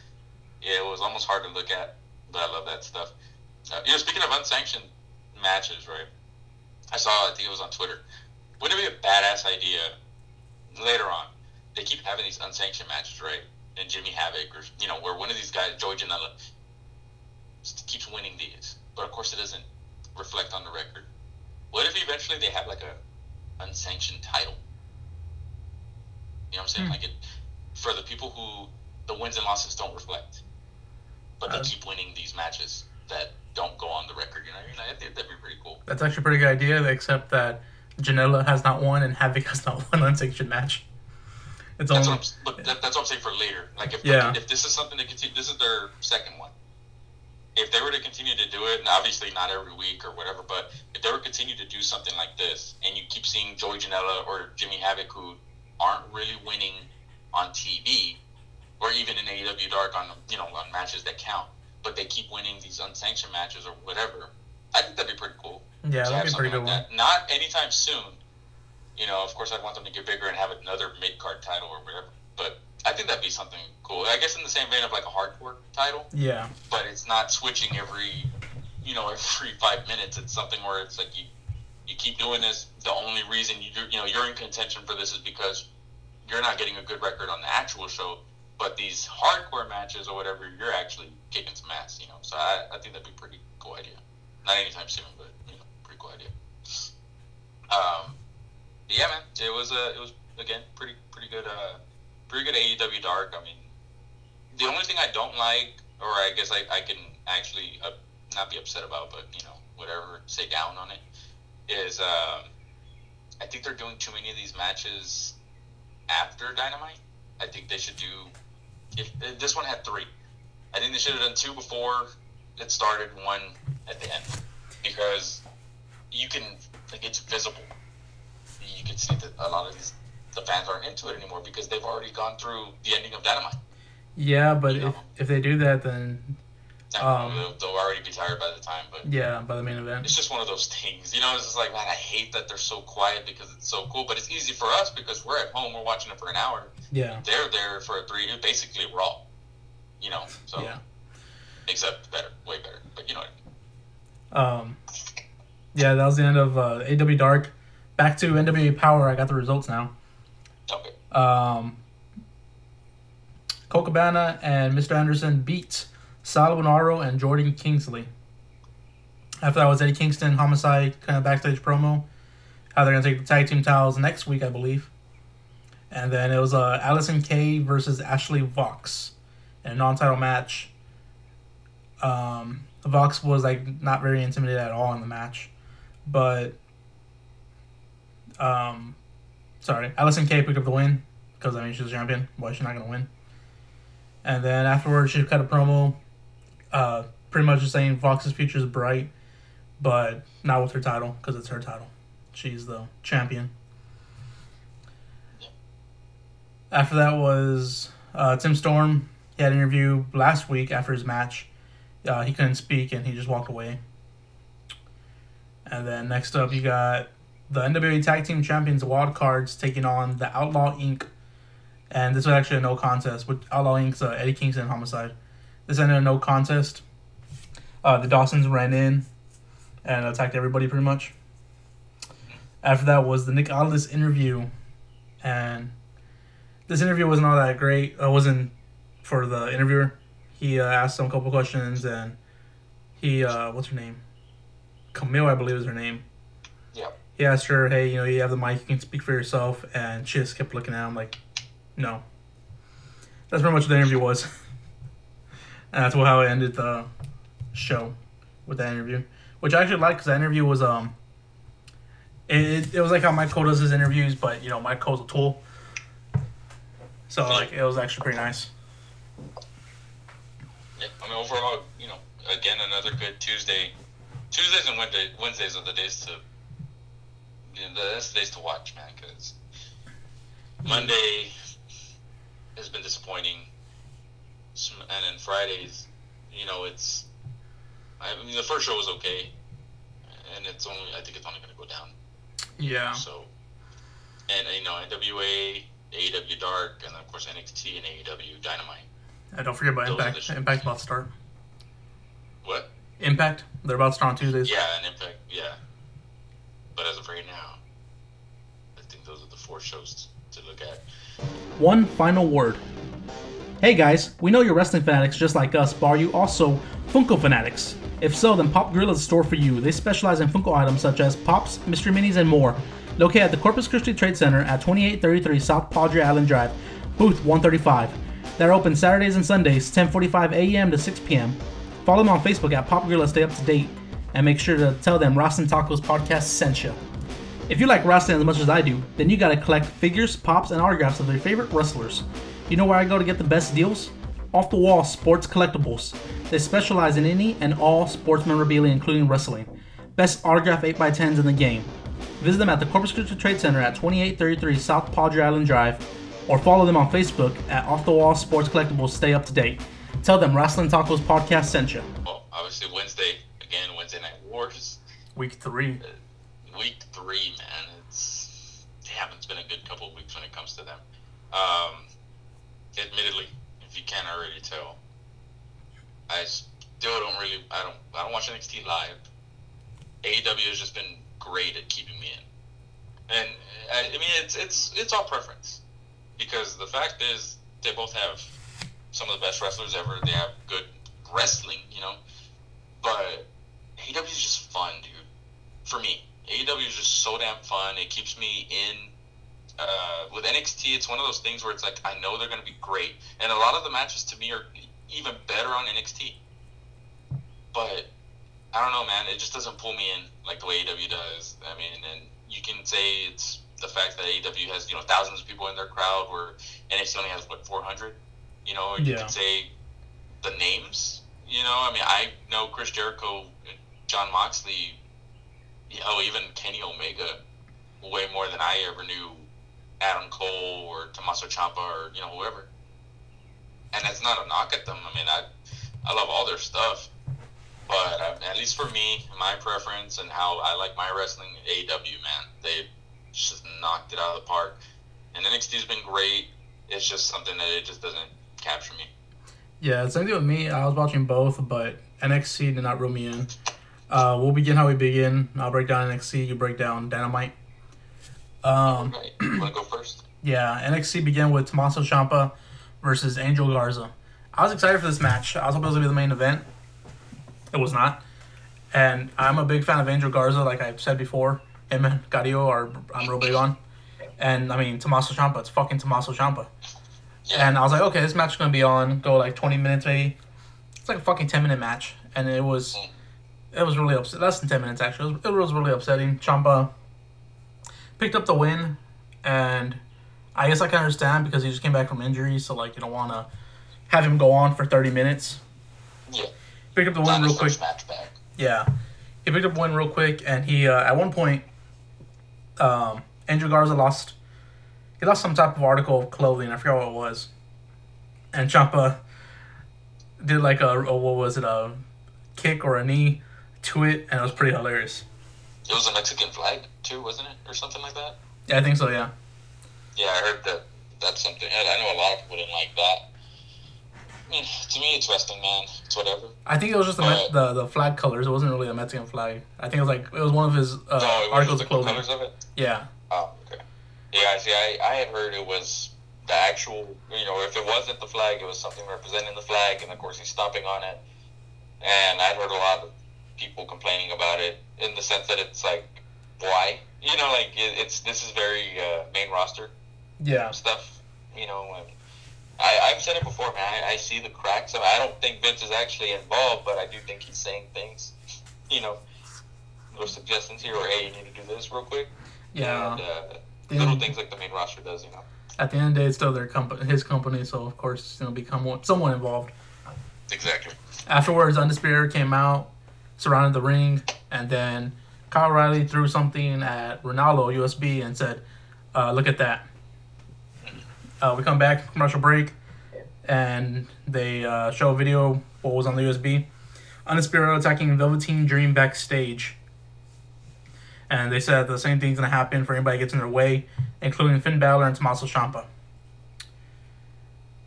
yeah, it was almost hard to look at. But I love that stuff. Uh, you know, speaking of unsanctioned matches, right? I saw. I think it was on Twitter. Wouldn't it be a badass idea later on? They keep having these unsanctioned matches, right? And Jimmy Havoc, or you know, where one of these guys, Joey Janela, keeps winning these, but of course it doesn't reflect on the record. What if eventually they have like a unsanctioned title? You know what I'm saying? Hmm. Like it for the people who the wins and losses don't reflect, but they Uh, keep winning these matches that don't go on the record. You know, what I mean, I think that'd be pretty cool. That's actually a pretty good idea, except that Janela has not won and Havoc has not (laughs) won an unsanctioned match. It's That's only what I'm, but that, that's what I'm saying for later. Like if Yeah. if this is something to continue, this is their second one. If they were to continue to do it, and obviously not every week or whatever, but if they were to continue to do something like this, and you keep seeing Joey Janela or Jimmy Havoc who aren't really winning on TV, or even in AEW Dark on you know on matches that count, but they keep winning these unsanctioned matches or whatever, I think that'd be pretty cool. yeah, that'd be pretty good like that. Not anytime soon. You know, of course, I'd want them to get bigger and have another mid card title or whatever. But I think that'd be something cool. I guess in the same vein of like a hardcore title, Yeah, but it's not switching every, you know, every (laughs) five minutes. It's something where it's like you, you keep doing this. The only reason you do, you know, you're in contention for this is because you're not getting a good record on the actual show. But these hardcore matches or whatever, you're actually kicking some ass. You know, so I, I think that'd be a pretty cool idea. Not anytime soon, but you know, pretty cool idea. Um, yeah, man, it was uh, it was again pretty pretty good uh, pretty good AEW Dark. I mean, the only thing I don't like, or I guess I, I can actually uh, not be upset about, but you know whatever, say down on it, is um, I think they're doing too many of these matches after Dynamite. I think they should do. If uh, this one had three, I think they should have done two before it started, one at the end, because you can like it's visible. You can see that a lot of these the fans aren't into it anymore because they've already gone through the ending of Dynamite. yeah, but You if know. if they do that, then Um, they'll, they'll already be tired by the time, but yeah, by the main event. it's just one of those things. You know, it's just like, man, I hate that they're so quiet because it's so cool. But it's easy for us because we're at home, we're watching it for an hour. Yeah, They're there for a three, basically Raw. You know, so yeah. except better, way better. But you know, what I mean. Um, yeah, that was the end of uh, AW Dark. Back to NWA Power. I got the results now. okay, Um, Colt Cabana and Mr. Anderson beat Sal Bonaro and Jordan Kingsley. After that was Eddie Kingston, Homicide, kind of backstage promo. How they're gonna take the tag team titles next week, I believe. And then it was uh, Allysin Kay versus Ashley Vox in a non-title match. Um, Vox was like not very intimidated at all in the match, but um, sorry, Allysin Kay picked up the win because I mean she's a champion. Why is she not gonna win? And then afterwards, she cut a promo, uh, pretty much just saying Vox's future is bright, but not with her title because it's her title. She's the champion. After that was uh, Tim Storm. He had an interview last week after his match. Uh, he couldn't speak and he just walked away. And then next up, you got the NWA Tag Team Champions, Wild Cards, taking on the Outlaw Inc. And this was actually a no contest with Outlaw Inc.'s uh, Eddie Kingston Homicide. This ended a no contest. Uh, the Dawsons ran in and attacked everybody pretty much. After that was the Nick Aldis interview, and this interview wasn't all that great. It wasn't for the interviewer. He uh, asked him a couple questions, and he uh, what's her name? Camille, I believe is her name. Yeah. He asked her, "Hey, you know, you have the mic. You can speak for yourself." And she just kept looking at him like, "No." That's pretty much what the interview was. (laughs) and that's how it ended the show with that interview, which I actually liked because that interview was um. It, it was like how Mike Cole does his interviews, but you know Mike Cole's a tool. So like it was actually pretty nice. Yeah, I mean, overall, you know, again, another good Tuesday. Tuesdays and Wednesday, Wednesdays are the days to. You uh, that's the days to watch, man. Because Monday has been disappointing, and then Fridays, you know, it's. I mean, the first show was okay, and it's only. I think it's only going to go down. Yeah. So, and you know, NWA, AEW Dark, and of course NXT and AEW Dynamite. And don't forget about Those Impact. Impact's about to start. What? Impact. They're about to start on Tuesdays. Yeah, and Impact. Yeah, but as of right now, I think those are the four shows to look at. One final word. Hey guys, we know you're wrestling fanatics just like us, but are you also Funko fanatics? If so, then Pop Gorilla is the store for you. They specialize in Funko items such as Pops, Mystery Minis, and more. Located at the Corpus Christi Trade Center at 2833 South Padre Island Drive, booth 135. They're open Saturdays and Sundays, 10:45 a.m. to 6 p.m. Follow them on Facebook at Pop Gorilla. Stay up to date, and make sure to tell them and Tacos podcast sent you. If you like wrestling as much as I do, then you gotta collect figures, pops, and autographs of your favorite wrestlers. You know where I go to get the best deals? Off the Wall Sports Collectibles. They specialize in any and all sports memorabilia, including wrestling. Best autograph 8x10s in the game. Visit them at the Corpus Christi Trade Center at 2833 South Padre Island Drive, or follow them on Facebook at Off the Wall Sports Collectibles. Stay up to date. Tell them Wrestling Tacos Podcast sent you. Well, obviously Wednesday Week three. week three, man. It's damn, it's been a good couple of weeks when it comes to them. Um, admittedly, if you can't already tell, I still don't really. I don't. I don't watch NXT live. AEW has just been great at keeping me in, and I, I mean it's it's it's all preference, because the fact is they both have some of the best wrestlers ever. They have good wrestling, you know, but AEW is just fun, dude. For me, AEW is just so damn fun. It keeps me in. Uh, with NXT, it's one of those things where it's like I know they're going to be great, and a lot of the matches to me are even better on NXT. But I don't know, man. It just doesn't pull me in like the way AEW does. I mean, and you can say it's the fact that AEW has you know thousands of people in their crowd, where NXT only has what 400. You know, you Yeah. can say the names. You know, I mean, I know Chris Jericho, Jon Moxley, oh, even Kenny Omega, way more than I ever knew Adam Cole or Tommaso Ciampa or you know whoever. And that's not a knock at them. I mean, I I love all their stuff, but uh, at least for me, my preference and how I like my wrestling, AEW, man, they just knocked it out of the park. And NXT's been great. It's just something that it just doesn't capture me. Yeah, same thing with me. I was watching both, but NXT did not reel me in. Uh, we'll begin how we begin. I'll break down NXT. You break down Dynamite. Um, Right. Want to go first? yeah, NXT began with Tommaso Ciampa versus Angel Garza. I was excited for this match. I was hoping it was gonna be the main event. It was not, and I'm a big fan of Angel Garza, like I've said before. Him and Carrillo are I'm real big on, and I mean Tommaso Ciampa. It's fucking Tommaso Ciampa. Yeah. And I was like, okay, this match is gonna be on, go like 20 minutes maybe. It's like a fucking 10 minute match, and it was, it was really upset. Less than 10 minutes actually. It was, it was really upsetting. Ciampa picked up the win, and I guess I can understand because he just came back from injury, so like you don't want to have him go on for 30 minutes. Yeah. Picked up the win real quick. Yeah, he picked up one real quick, and he uh, at one point, um, Angel Garza lost. He lost some type of article of clothing. I forgot what it was, and Ciampa did like a, a what was it a kick or a knee to it, and it was pretty hilarious. It was a Mexican flag too, wasn't it, or something like that? Yeah, I think so. Yeah, Yeah, I heard that. That's something. I I know a lot of people didn't like that. I mean, to me, it's wrestling, man. It's whatever. I think it was just the Met, the the flag colors. It wasn't really a Mexican flag. I think it was like it was one of his uh, no, articles of clothing. colors of it. Yeah, Oh, okay. Yeah, see, I, I had heard it was the actual, you know, if it wasn't the flag, it was something representing the flag, and of course he's stomping on it. And I'd heard a lot of people complaining about it in the sense that it's like, why? You know, like it, it's this is very uh, main roster yeah, stuff. You know, and I I've said it before, man. I, I see the cracks. I, mean, I don't think Vince is actually involved, but I do think he's saying things. You know, little suggestions here, or hey, you need to do this real quick. yeah. And, uh, little things like the main roster does, you know. At the end of the day, it's still their company, his company, so of course he's gonna become someone involved. Exactly. Afterwards, Undisputed came out, surrounded the ring, and then Kyle Riley threw something at Ronaldo USB and said, uh, "Look at that." Uh, we come back commercial break, and they uh, show a video what was on the USB. Undisputed attacking Velveteen Dream backstage, and they said the same thing's gonna happen for anybody gets in their way, including Finn Balor and Tommaso Ciampa.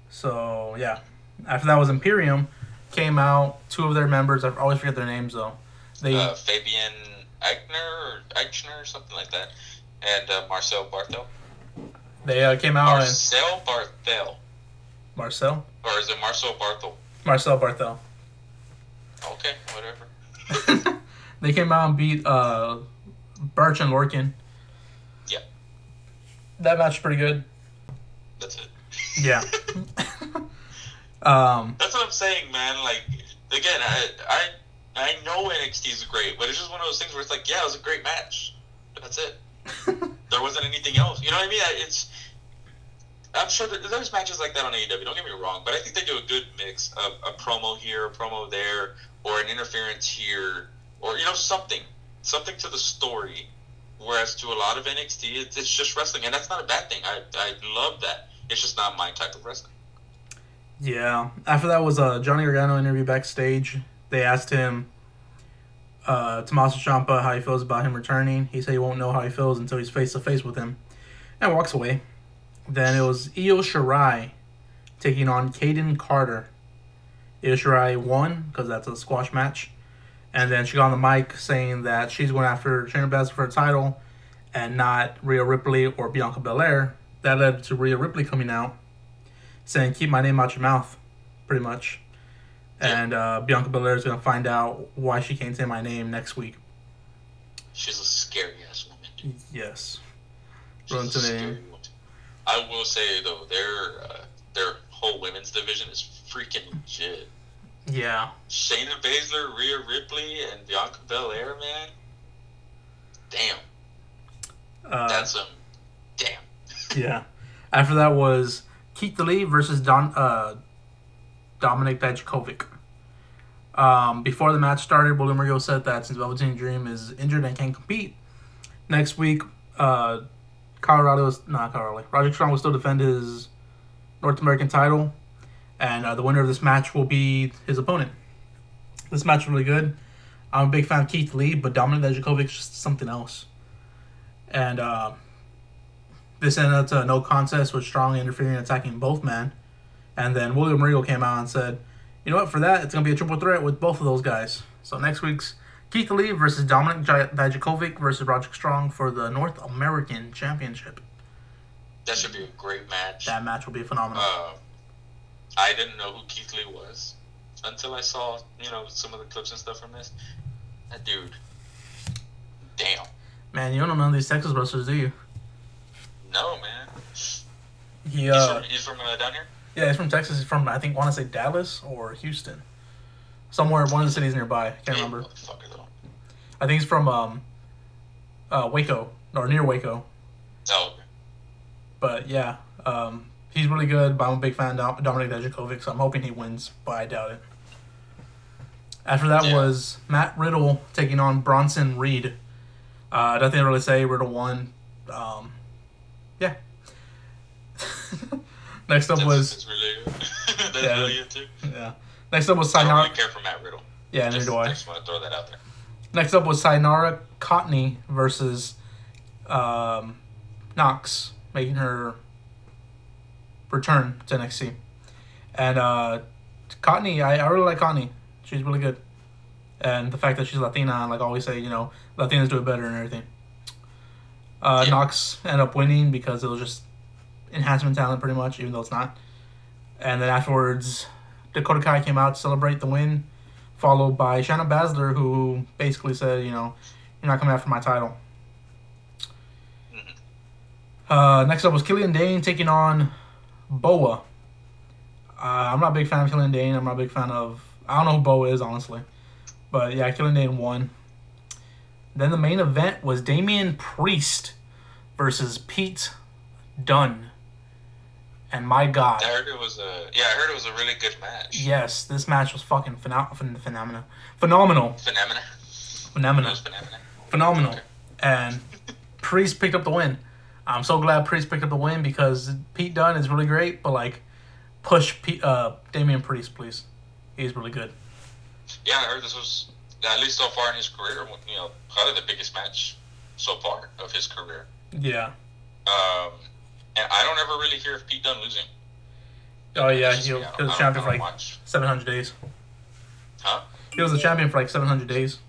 So yeah, after that was Imperium came out. Two of their members, I always forget their names though. They Uh, Fabian Eichner or Eichner or something like that, and uh, Marcel Barthel. they uh, came out and Marcel Barthel, Marcel or is it Marcel Barthel? Marcel Barthel. Okay, whatever. (laughs) they came out and beat uh, Burch and Lorcan. Yeah. That match was pretty good. That's it. Yeah. (laughs) (laughs) um, That's what I'm saying, man. Like again, I I I know NXT is great, but it's just one of those things where it's like, yeah, it was a great match. That's it. (laughs) There wasn't anything else. You know what I mean? It's. I'm sure there's matches like that on AEW. Don't get me wrong, but I think they do a good mix of a promo here, a promo there, or an interference here, or you know something, something to the story. Whereas to a lot of NXT, it's, it's just wrestling, and that's not a bad thing. I I love that. It's just not my type of wrestling. Yeah. After that was a Johnny Gargano interview backstage. They asked him, uh, Tommaso Ciampa, how he feels about him returning. He said he won't know how he feels until he's face to face with him, and walks away. Then it was Io Shirai taking on Kayden Carter. Io Shirai won because that's a squash match, and then she got on the mic saying that she's going after Shayna Baszler for a title, and not Rhea Ripley or Bianca Belair. That led to Rhea Ripley coming out, saying "Keep my name out your mouth," pretty much. And uh, Bianca Belair is gonna find out why she can't say my name next week. She's a scary ass woman. Yes. She's Run to the name. I will say though, their uh, their whole women's division is freaking legit. Yeah. Shayna Baszler, Rhea Ripley, and Bianca Belair, man. Damn, Uh, that's um, damn. (laughs) yeah. After that was Keith Lee versus Don uh, Dominik Dijakovic. Um, before the match started, William Regal said that since Velveteen Dream is injured and can't compete, next week, uh, Colorado is not Colorado. Roger Strong will still defend his North American title, and uh, the winner of this match will be his opponent. This match really good. I'm a big fan of Keith Lee, but Dominik Dijakovic is just something else. And uh, this ended up to a no contest with Strong interfering and attacking both men. And then William Regal came out and said, you know what, for that, it's going to be a triple threat with both of those guys. So next week's Keith Lee versus Dominik Dijakovic versus Roger Strong for the North American Championship. That should be a great match. That match will be phenomenal. Uh, I didn't know who Keith Lee was until I saw you know some of the clips and stuff from this. That dude, damn. Man, you don't know none of these Texas wrestlers, do you? No man. He He's uh, from, he's from uh, down here. yeah, he's from Texas. He's from I think want to say Dallas or Houston, somewhere one of the cities nearby. I Can't remember. I think he's from um, uh, Waco or near Waco. Oh. But yeah, um, he's really good. But I'm a big fan of Dom- Dominik Dijakovic, so I'm hoping he wins, but I doubt it. After that Yeah. was Matt Riddle taking on Bronson Reed. Uh, nothing to really say. Riddle won. Um, yeah. (laughs) Next up That's, was that's really (laughs) that's Yeah. really yeah. Next up was I don't really care for Matt Riddle. Yeah, neither Just, do I. I just want to throw that out there. Next up was Taynara Conti versus um, Nox, making her return to NXT. And uh, Conti, I, I really like Conti. She's really good. And the fact that she's Latina, like I always say, you know, Latinas do it better and everything. Uh, Yeah. Nox ended up winning because it was just enhancement talent, pretty much, even though it's not. And then afterwards, Dakota Kai came out to celebrate the win followed by Shayna Baszler, who basically said, you know, you're not coming after my title. Uh, next up was Killian Dain taking on Boa. Uh, I'm not a big fan of Killian Dain. I'm not a big fan of. I don't know who Boa is, honestly. But yeah, Killian Dain won. Then the main event was Damian Priest versus Pete Dunne. And my God. I heard it was a yeah. I heard it was a really good match. Yes, this match was fucking pheno- phen- phenomenal. Phenomenal. Phenomena. Phenomenal. phenomena. Phenomenal. Okay. And Priest picked up the win. I'm so glad Priest picked up the win because Pete Dunne is really great, but like, push Pete, uh, Damian Priest, please. He's really good. Yeah, I heard this was at least so far in his career. You know, probably the biggest match so far of his career. Yeah. Um, and I don't ever really hear of Pete Dunne losing. Oh yeah, just he was I don't- he was I champion for like watch. 700 days. Huh? He was the champion for like 700 days.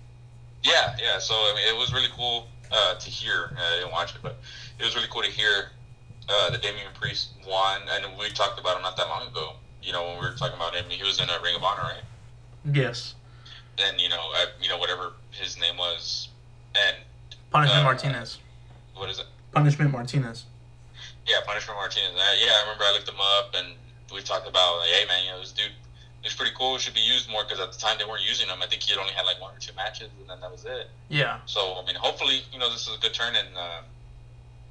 Yeah, yeah. So I mean, it was really cool uh, to hear. Uh, I didn't watch it, but it was really cool to hear uh, that Damian Priest won, and we talked about him not that long ago. You know, when we were talking about him, he was in a Ring of Honor, right? Yes. And you know, I, you know, whatever his name was, and Punishment Uh, Martinez. what is it? Punishment Martinez. Yeah, Punishment Martinez. Uh, yeah, I remember I looked him up, and we talked about like, hey man, you know, this dude, he's pretty cool. Should be used more because at the time they weren't using him. I think he had only had like one or two matches, and then that was it. Yeah. So I mean, hopefully, you know, this is a good turn, and uh,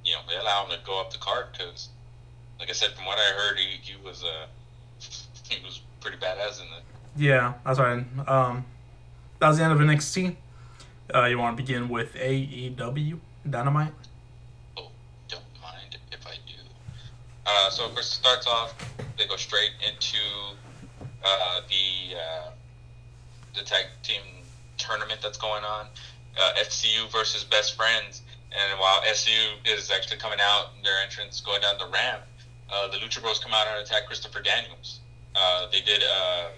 you know, they allow him to go up the card because, like I said, from what I heard, he, he was uh, (laughs) he was pretty badass in the. Yeah, that's right. Um, that was the end of NXT. Uh, you want to begin with AEW Dynamite? Oh, don't mind if I do. Uh, so of course, it starts off. They go straight into uh, the uh, the tag team tournament that's going on. Uh, SCU versus Best Friends, and while SCU is actually coming out, their entrance going down the ramp, uh, the Lucha Bros come out and attack Christopher Daniels. They did, I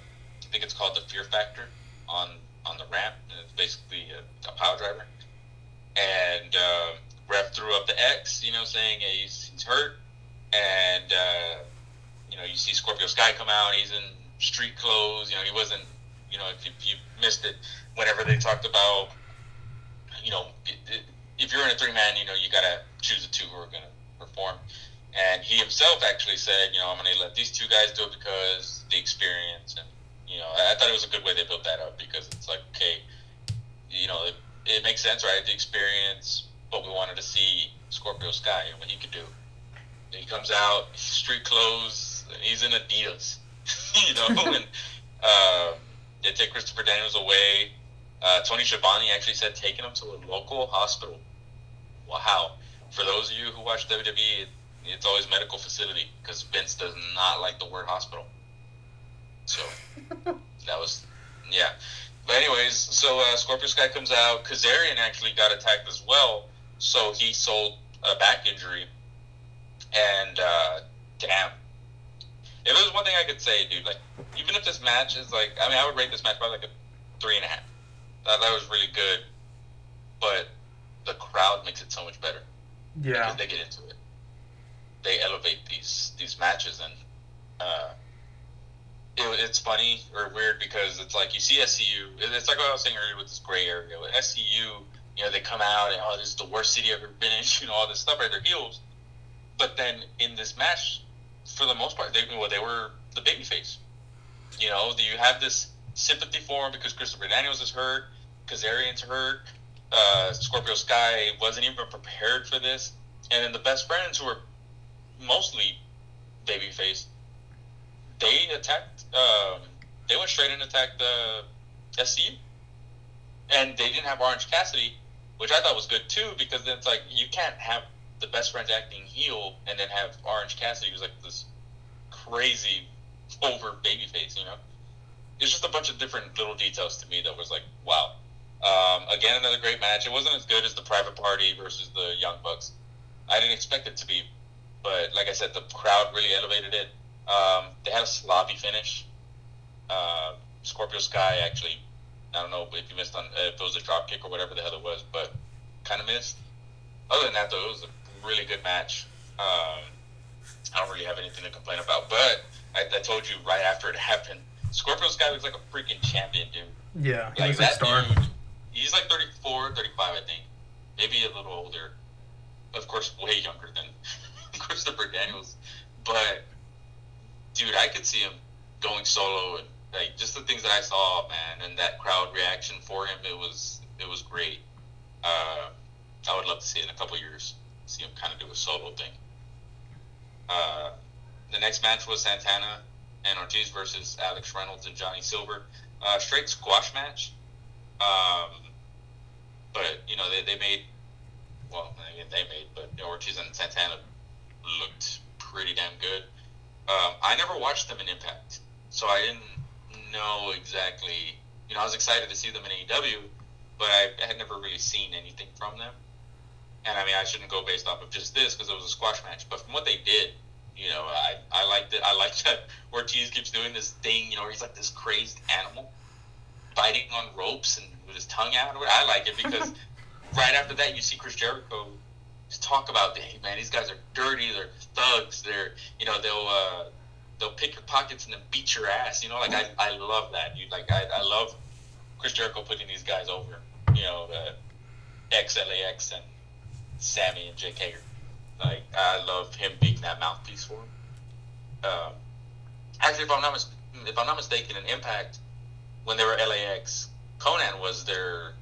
think it's called the Fear Factor on on the ramp. It's basically a, a power driver. And uh, Ref threw up the X, you know, saying hey, he's, he's hurt. And uh, you know, you see Scorpio Sky come out. He's in street clothes. You know, he wasn't. You know, if you, if you missed it, whenever they talked about, you know, if you're in a three man, you know, you gotta choose the two who are gonna perform. And he himself actually said, you know, I'm gonna let these two guys do it because the experience. And you know, I, I thought it was a good way they built that up because it's like, okay, you know, it, it makes sense, right? The experience, but we wanted to see Scorpio Sky and what he could do. And he comes out, street clothes, and he's in Adidas, (laughs) you know, (laughs) and um, they take Christopher Daniels away. Uh, Tony Schiavone actually said taking him to a local hospital. Wow. For those of you who watch WWE, it, it's always medical facility because Vince does not like the word hospital. So that was, yeah. But anyways, so uh, Scorpio Sky comes out. Kazarian actually got attacked as well, so he sold a back injury. And uh, damn, if there's one thing I could say, dude, like even if this match is like, I mean, I would rate this match by like a three and a half. That that was really good, but the crowd makes it so much better Yeah. because they get into it. They elevate these these matches, and uh, it, it's funny or weird because it's like you see SCU. It's like what I was saying earlier with this gray area. With SCU, you know, they come out and oh, this is the worst city I've ever been in. (laughs) You know, all this stuff right their heels. But then in this match, for the most part, they well, they were the babyface. You know, you have this sympathy for him because Christopher Daniels is hurt, Kazarian's hurt, uh, Scorpio Sky wasn't even prepared for this, and then the best friends who are mostly babyface, they attacked. Um, they went straight and attacked the SCU, and they didn't have Orange Cassidy, which I thought was good too because then it's like you can't have the best friends acting heel and then have Orange Cassidy who's like this crazy over babyface, you know. It's just a bunch of different little details to me that was like, wow. Um, again, another great match. It wasn't as good as the Private Party versus the Young Bucks. I didn't expect it to be, but like I said, the crowd really elevated it. Um, they had a sloppy finish. Uh, Scorpio Sky actually, I don't know if you missed on if it was a drop kick or whatever the hell it was, but kind of missed. Other than that, though, it was a really good match. Um, I don't really have anything to complain about, but I, I told you right after it (laughs) happened, Scorpio Sky looks like a freaking champion, dude. Yeah, Like that star. dude, he's like 34, 35, I think. Maybe a little older. Of course, way younger than (laughs) Christopher Daniels. But, dude, I could see him going solo and like just the things that I saw, man, and that crowd reaction for him, it was it was great. Uh, I would love to see it in a couple years, see him kind of do a solo thing. Uh, the next match was Santana and Ortiz versus Alex Reynolds and Johnny Silver. Uh, straight squash match. Um, but you know they, they made well I mean, they made but you know, Ortiz and Santana looked pretty damn good. Um, I never watched them in Impact, so I didn't know exactly. You know, I was excited to see them in AEW, but I had never really seen anything from them. And I mean, I shouldn't go based off of just this because it was a squash match. But from what they did, you know, I, I liked it. I liked (laughs) that Ortiz keeps doing this thing, you know, where he's like this crazed animal biting on ropes and with his tongue out. I like it because (laughs) right after that, you see Chris Jericho talk about, hey man, these guys are dirty, they're thugs, they're you know they'll uh, they'll pick your pockets and then beat your ass. You know, like I, I love that. You like I, I love Chris Jericho putting these guys over. You know, the XLAX and Sammy and Jake Hager. Like I love him being that mouthpiece for him. Um, actually, if I'm not mis- if I'm not mistaken, in Impact, when they were LAX, Konnan was their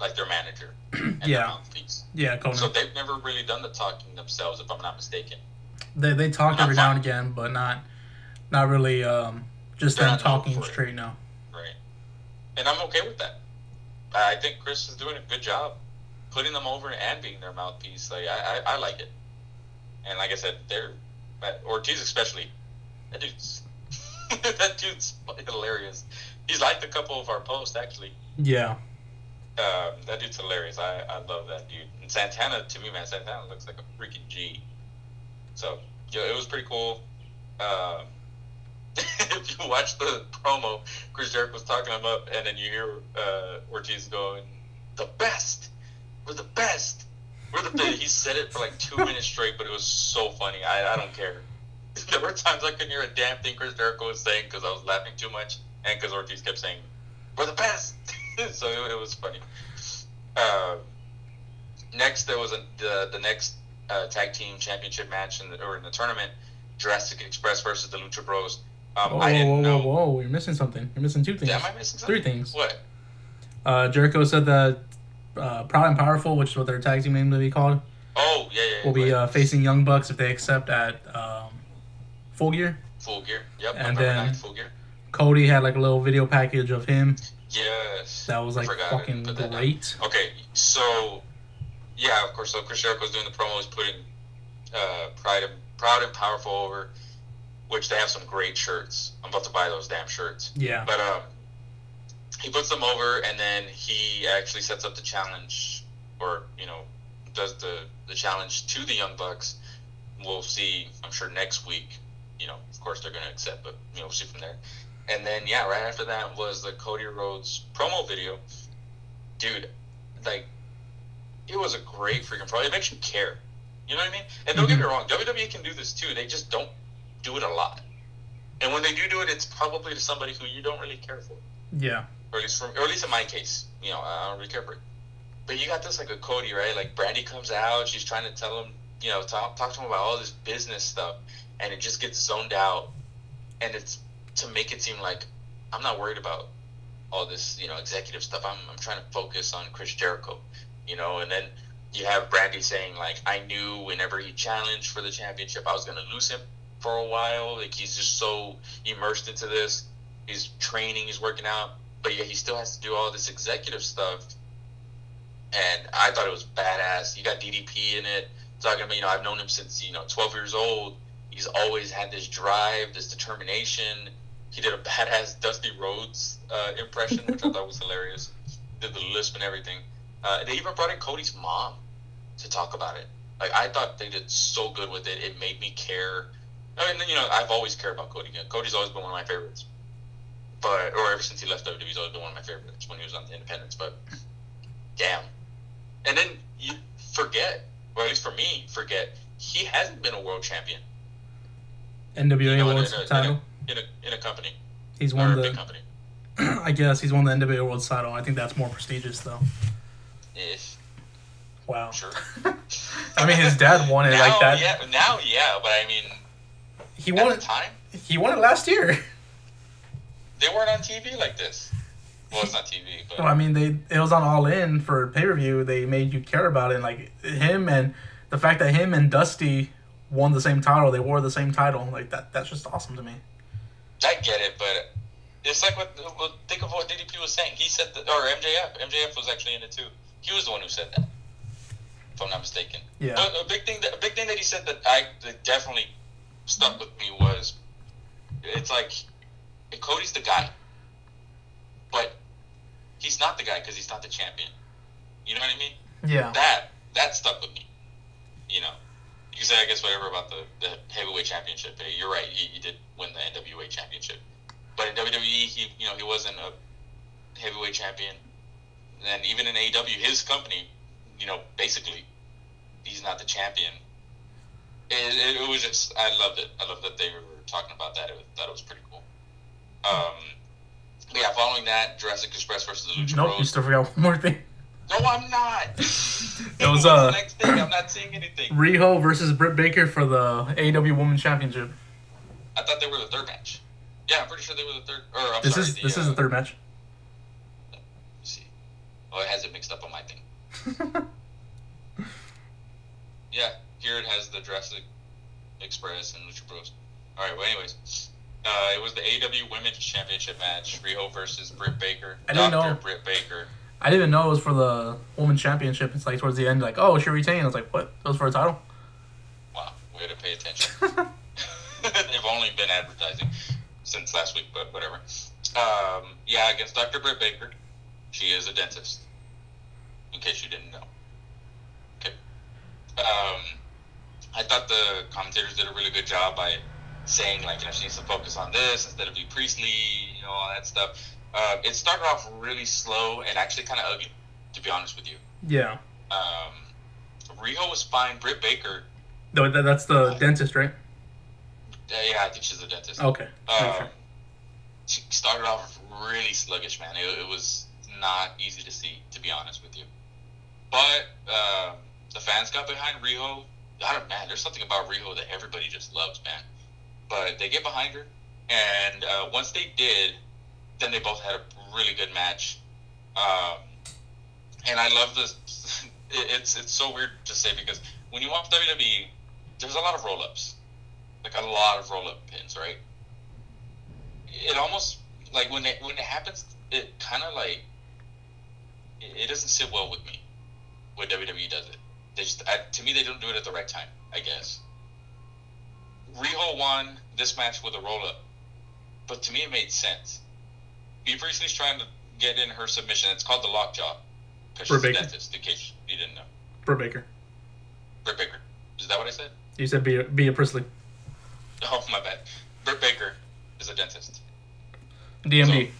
like their manager (clears throat) and their Yeah. mouthpiece. Yeah, Konnan. So they've never really done the talking themselves, if I'm not mistaken. they they talk every now and again, but not not really um, just They're them talking straight now. Right. And I'm okay with that. I think Chris is doing a good job putting them over and being their mouthpiece. Like I, I, I like it. And like I said, they're Ortiz especially. That dude's (laughs) that dude's hilarious. He's liked a couple of our posts actually. Yeah, Um, that dude's hilarious. I, I love that dude. And Santana, to me, man, Santana looks like a freaking G. So, yeah, it was pretty cool. Um, (laughs) if you watch the promo, Chris Jericho was talking him up, and then you hear uh, Ortiz going, "The best, we're the best, we're the best." he (laughs) said it for like two minutes straight, but it was so funny. I, I don't care. (laughs) there were times I couldn't hear a damn thing Chris Jericho was saying because I was laughing too much, and because Ortiz kept saying, "We're the best." (laughs) so it, was funny. Uh, next, there was a, the the next uh, tag team championship match in the, or in the tournament, Jurassic Express versus the Lucha Bros. Um, Whoa, I didn't whoa, whoa, know. whoa, whoa! You're missing something. You're missing two things. Am I missing something? Three things. What? Uh, Jericho said that uh, Proud and Powerful, which is what their tag team name will be called, Oh yeah, yeah. will be uh, facing Young Bucks if they accept at um, Full Gear. full gear. Yep. and November then- 9th, full gear. Cody had like a little video package of him Yes. that was like I fucking put that down. great. Okay, so yeah, of course. So Chris Jericho's doing the promos, putting uh, Pride and Proud and Powerful over, which they have some great shirts. I'm about to buy those damn shirts. Yeah, But um, he puts them over, and then he actually sets up the challenge, or you know, does the the challenge to the Young Bucks. We'll see. I'm sure next week. You know, of course they're gonna accept, but you know, we'll see from there. And then yeah, right after that was the Cody Rhodes promo video. Dude, like, it was a great freaking promo. It makes you care. You know what I mean? And don't get me mm-hmm. wrong, WWE can do this too. They just don't do it a lot. And when they do do it, it's probably to somebody who you don't really care for, Yeah. or at least from, or at least in my case, you know, I don't really care for it. But you got this like a Cody, right? Like Brandi comes out, she's trying to tell him, you know, talk talk to him about all this business stuff, and it just gets zoned out, and it's to make it seem like I'm not worried about all this, you know, executive stuff. I'm I'm trying to focus on Chris Jericho, you know, and then you have Brandi saying like I knew whenever he challenged for the championship I was gonna lose him for a while. Like he's just so immersed into this. He's training, he's working out, but yet he still has to do all this executive stuff. And I thought it was badass. You got DDP in it, talking about you know I've known him since you know 12 years old. He's always had this drive, this determination. He did a badass Dusty Rhodes uh, impression, which I thought was hilarious. Did the lisp and everything. Uh, they even brought in Cody's mom to talk about it. Like I thought they did so good with it. It made me care. I mean, you know, I've always cared about Cody. Cody's always been one of my favorites. But or ever since he left WWE, he's always been one of my favorites when he was on the Independence. But damn, and then you forget, or at least for me, forget he hasn't been a world champion. NWA You know, World a, in, title. In a in a company He's won a big the. company. (clears throat) I guess he's won the NWA World title. I think that's more prestigious, though. If Wow. sure. (laughs) I mean, his dad won it now, like that. Yeah, now, yeah, but I mean, He won it. time, He won it last year. they weren't on TV like this. Well, it's not TV, but Well, I mean, they it was on All In for pay per view. They made you care about it. and Like him and the fact that him and Dusty won the same title. They wore the same title. Like that. That's just awesome to me. I get it, but it's like what, what think of what DDP was saying. He said that, or MJF. MJF was actually in it too. He was the one who said that, if I'm not mistaken. Yeah. But a big thing, that, a big thing that he said that I that definitely stuck with me was, it's like, Cody's the guy, but he's not the guy because he's not the champion. You know what I mean? Yeah. That that stuck with me. You know, you can say I guess whatever about the, the heavyweight championship. You're right. He, he did win the NWA championship, but in WWE, he you know he wasn't a heavyweight champion. And even in AEW, his company, you know, basically, he's not the champion. It, it, it was just I loved it. I loved that they were talking about that. It was, thought it was pretty cool. Um, but yeah, following that, Jurassic Express versus the Lucha Nope. You Bros. still forgot one more thing. No, I'm not. (laughs) It was, uh, the next thing? I'm not seeing anything. Riho versus Britt Baker for the AEW Women's Championship. I thought they were the third match. Yeah, I'm pretty sure they were the third. Or I'm This sorry, is the, this uh, is the third match. See. Oh, it has it mixed up on my thing. (laughs) Yeah, here it has the Jurassic Express and Lucha Bros. All right. Well, anyways, uh, it was the AW Women's Championship match: Riho versus Britt Baker. I Dr. know. Britt Baker. I didn't even know it was for the Women's Championship. It's like towards the end, like, oh, she retained. I was like, what? It was for a title? Wow, way to pay attention. (laughs) (laughs) They've only been advertising since last week, but whatever. Um, yeah, against Dr. Britt Baker. She is a dentist. In case you didn't know. Okay. Um, I thought the commentators did a really good job by saying, like, you know, she needs to focus on this instead of be Priestley, you know, all that stuff. Uh, it started off really slow and actually kind of ugly, to be honest with you. Yeah. Um, Riho was fine. Britt Baker, No, that, that's the dentist, right? uh, yeah, I think she's a dentist. Okay. Um, she started off really sluggish, man. It, it was not easy to see, to be honest with you. But uh, the fans got behind Riho. I don't, man, there's something about Riho that everybody just loves, man. But they get behind her, and uh, once they did, then they both had a really good match. Um, and I love this. (laughs) It's it's so weird to say because when you watch WWE, there's a lot of roll ups, like a lot of roll up pins, right? it almost like when it when it happens, it kind of like it, doesn't sit well with me when WWE does it. They just I, to me they don't do it at the right time. I guess. Riho won this match with a roll up, but to me it made sense. B Priestley's trying to get in her submission. It's called the lockjaw because she's a Baker. dentist. In case you didn't know, Britt Baker. Britt Baker. Is that what I said? You said be be a Priestley. Oh my bad. Britt Baker is a dentist. DMD.